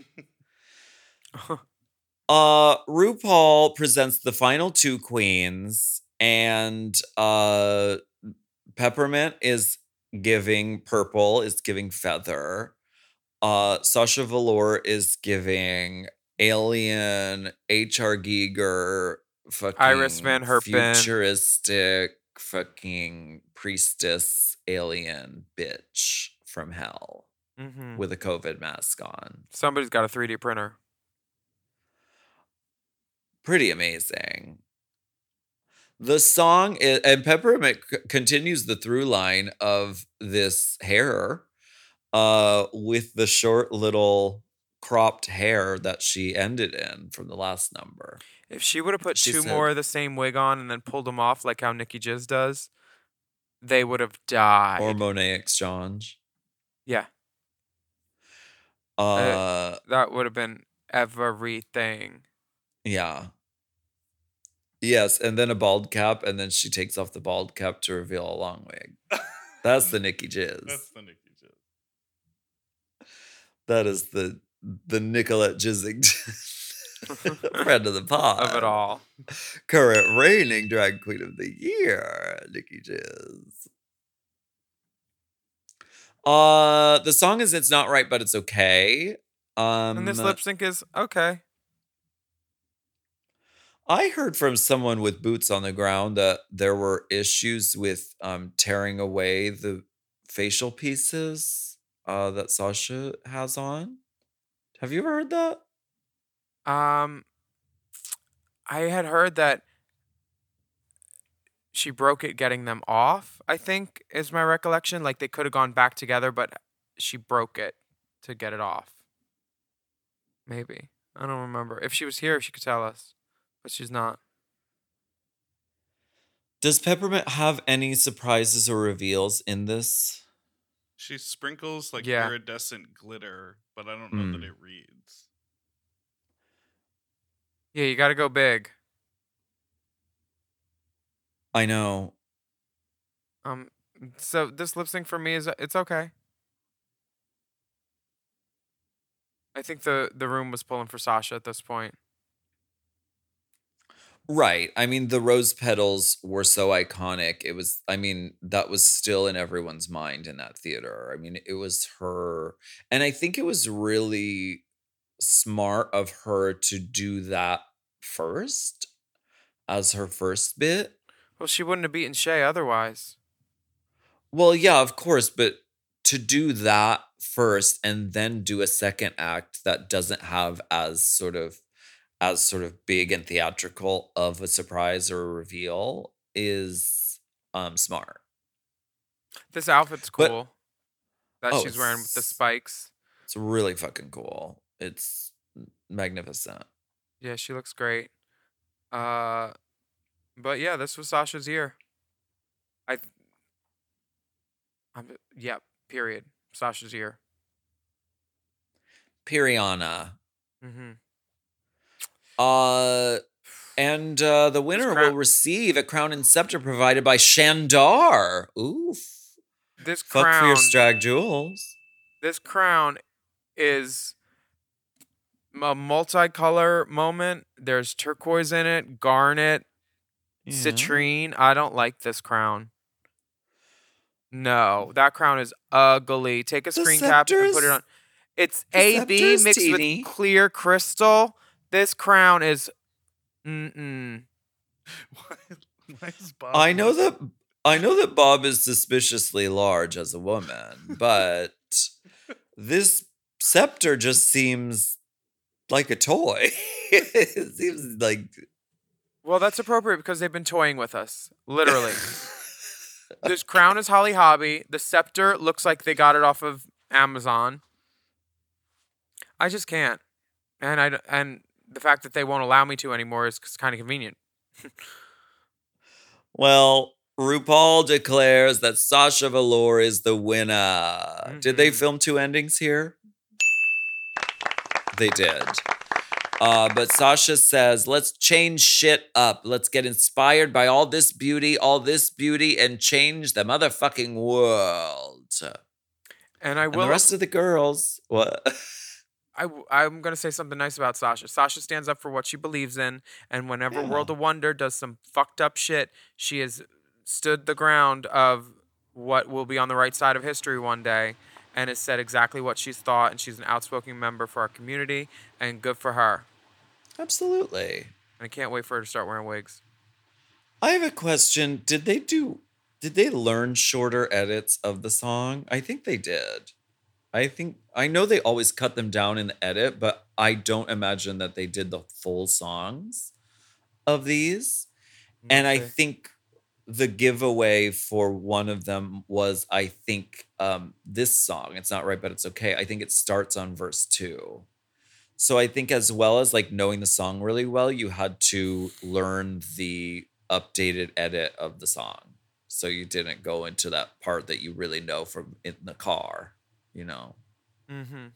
uh, RuPaul presents the final two queens, and uh, Peppermint is giving purple, is giving feather. Uh, Sasha Velour is giving alien H.R. Giger, fucking Iris Van Herpen. futuristic fucking priestess alien bitch from hell Mhm. with a COVID mask on. Somebody's got a 3D printer. Pretty amazing. The song is, and Peppermint c- continues the through line of this hair uh with the short little cropped hair that she ended in from the last number. If she would have put She two said- more of the same wig on and then pulled them off like how Nikki Jizz does, they would have died. Or Monét X Change. yeah, Uh that would have been everything. yeah. Yes, and then a bald cap, and then she takes off the bald cap to reveal a long wig. That's the Nikki Jizz. That's the Nikki Jizz. That is the the Nicolette Jizzing friend of the pod Of it all. Current reigning drag queen of the year, Nikki Jizz. Uh the song is It's Not Right, but it's okay. Um and this lip sync is okay. I heard from someone with boots on the ground that there were issues with um tearing away the facial pieces uh that Sasha has on. Have you ever heard that? Um, I had heard that she broke it getting them off. I think is my recollection. Like they could have gone back together, but she broke it to get it off. Maybe I don't remember. If she was here, she could tell us, but she's not. Does Peppermint have any surprises or reveals in this? She sprinkles like Yeah. iridescent glitter, but I don't know that Mm. it reads. Yeah, you got to go big. I know. Um, so this lip sync for me is it's okay. I think the the room was pulling for Sasha at this point. Right. I mean, the rose petals were so iconic. It was, I mean, that was still in everyone's mind in that theater. I mean, it was her. And I think it was really smart of her to do that first as her first bit. Well, she wouldn't have beaten Shea otherwise. Well, yeah, of course, but to do that first and then do a second act that doesn't have as sort of as sort of big and theatrical of a surprise or a reveal is um smart. This outfit's But- cool. that Oh, she's wearing with the spikes. It's really fucking cool. It's magnificent. Yeah, she looks great. Uh, but yeah, this was Sasha's year. I. th- I'm, yeah. Period. Sasha's year. Piriana. Mm-hmm. Uh and uh the winner crown- will receive a crown and scepter provided by Shandar. Oof. This Fuck crown. fierce drag jewels. this crown is a multicolor moment. There's turquoise in it, garnet, citrine. I don't like this crown. No, that crown is ugly. Take a The screen cap and put it on. It's the AB mixed teeny. with clear crystal. This crown is mm-mm. Why, why is Bob I know that I know that Bob is suspiciously large as a woman, but this scepter just seems like a toy. it seems like Well, that's appropriate because they've been toying with us. Literally. This crown is Holly Hobbie. The scepter looks like they got it off of Amazon. I just can't, and I and the fact that they won't allow me to anymore is kind of convenient. Well, RuPaul declares that Sasha Velour is the winner. Did they mm-hmm. film two endings here? They did. Uh, but Sasha says, let's change shit up. Let's get inspired by all this beauty, all this beauty, and change the motherfucking world. And I will. And the rest of the girls, what? I, I'm going to say something nice about Sasha. Sasha stands up for what she believes in, and whenever World of Wonder does some fucked up shit, she has stood the ground of what will be on the right side of history one day and has said exactly what she's thought, and she's an outspoken member for our community, and good for her. Absolutely. And I can't wait for her to start wearing wigs. I have a question. Did they do did they learn shorter edits of the song? I think they did. I think I know they always cut them down in the edit, but I don't imagine that they did the full songs of these. Mm, and I think the giveaway for one of them was I think um this song. It's not right, but it's okay. I think it starts on verse 2. So I think as well as like knowing the song really well, you had to learn the updated edit of the song. So you didn't go into that part that you really know from in the car, you know. Mm-hmm.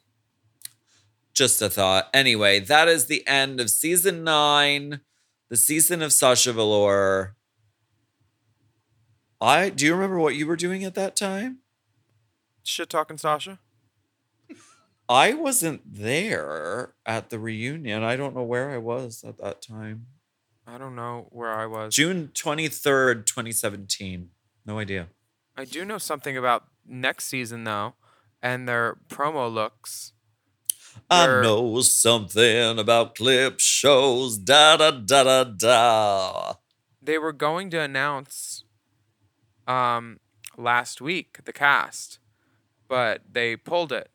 Just a thought. Anyway, that is the end of season 9, the season of Sasha Velour. I do you remember what you were doing at that time? Shit talking Sasha? I wasn't there at the reunion. I don't know where I was at that time. I don't know where I was. June 23rd, 2017. No idea. I do know something about next season, though, and their promo looks. I know something about clip shows. Da da da da da. they were going to announce um last week the cast but they pulled it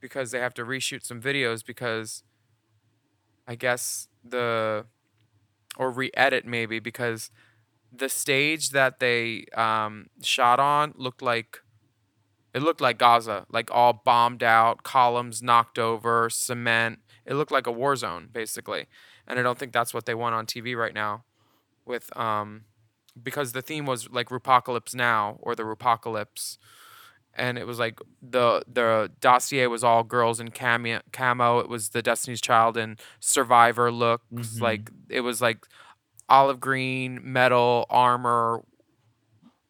because they have to reshoot some videos because i guess the or re-edit maybe because the stage that they um shot on looked like it looked like gaza like all bombed out columns knocked over cement. It looked like a war zone basically. And i don't think that's what they want on tv right now with um because the theme was like Rupocalypse Now or the Rupocalypse. And it was like the the dossier was all girls in camo. camo. It was the Destiny's Child and Survivor looks. Mhm. Like it was like olive green metal armor,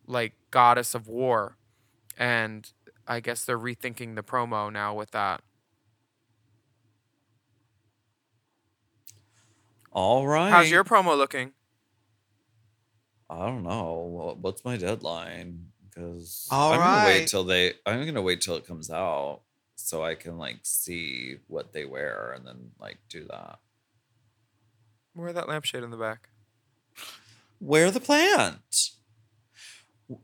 like goddess of war. And I guess they're rethinking the promo now with that. All right. How's your promo looking? I don't know. What's my deadline? Because All I'm gonna wait till they. I'm gonna wait till it comes out so I can like see what they wear and then like do that. Wear that lampshade in the back. Wear the plant.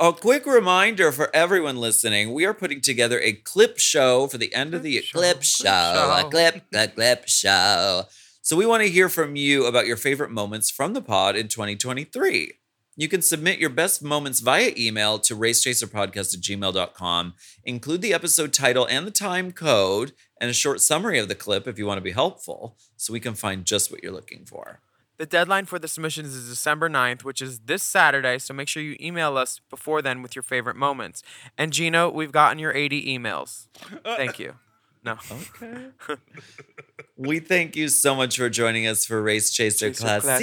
A quick reminder for everyone listening: we are putting together a clip show for the end of the year. Clip show, a clip, a clip show. So we want to hear from you about your favorite moments from the pod in 2023. You can submit your best moments via email to racechaserpodcast at gmail.com. Include the episode title and the time code and a short summary of the clip if you want to be helpful, so we can find just what you're looking for. The deadline for the submissions is December 9th, which is this Saturday, so make sure you email us before then with your favorite moments. And Gino, we've gotten your 80 emails. Thank you. No. Okay. We thank you so much for joining us for Race Chaser, Chaser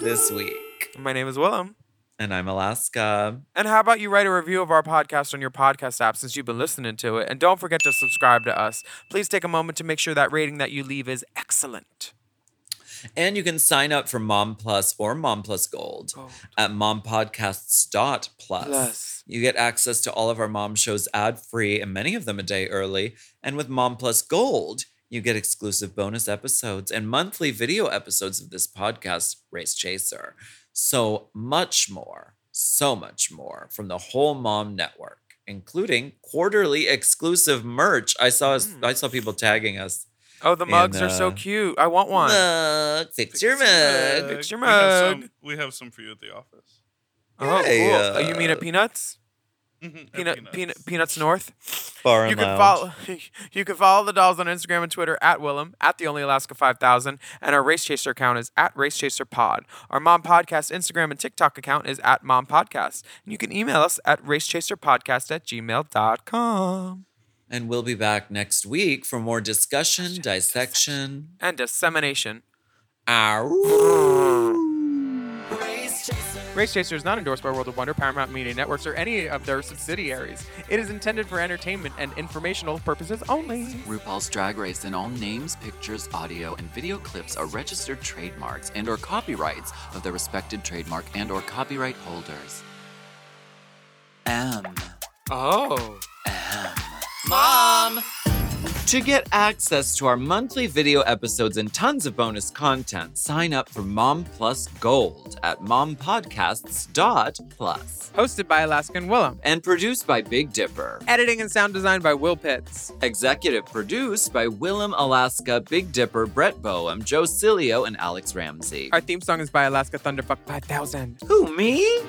this week. My name is Willam. And I'm Alaska. And how about you write a review of our podcast on your podcast app since you've been listening to it? And don't forget to subscribe to us. Please take a moment to make sure that rating that you leave is excellent. And you can sign up for Mom Plus or Mom Plus Gold at mompodcasts.plus. Plus. You get access to all of our mom shows ad free and many of them a day early. And with Mom Plus Gold, you get exclusive bonus episodes and monthly video episodes of this podcast, Race Chaser. So much more, so much more from the whole mom network, including quarterly exclusive merch. I saw us, I saw people tagging us. Oh, the in, mugs are so uh, cute. I want one. Mug, fix your mug. Fix your We have, mug. some, we have some for you at the office. Oh, Hey, cool. uh, Oh, you mean at Peanuts? Mhm, Peanut, Peanuts. peanut, Peanuts North. Bar and you can lounge. follow you can follow the dolls on Instagram and Twitter at Willam at the Only Alaska Five Thousand, and our Race Chaser account is at Race Chaser Pod. Our Mom Podcast Instagram and TikTok account is at Mom Podcast, and you can email us at racechaserpodcast at gmail.com. And we'll be back next week for more discussion, dissection, and dissemination. Ow. Race Chaser is not endorsed by World of Wonder, Paramount Media Networks, or any of their subsidiaries. It is intended for entertainment and informational purposes only. RuPaul's Drag Race and all names, pictures, audio, and video clips are registered trademarks and or copyrights of their respected trademark and or copyright holders. M. Oh. M. Mom! To get access to our monthly video episodes and tons of bonus content, sign up for Mom Plus Gold at mompodcasts.plus. Hosted by Alaskan Willam. And produced by Big Dipper. Editing and sound design by Will Pitts. Executive produced by Willam Alaska, Big Dipper, Brett Boehm, Joe Cilio, and Alex Ramsey. Our theme song is by Alaska Thunderfuck 5000. Who, me?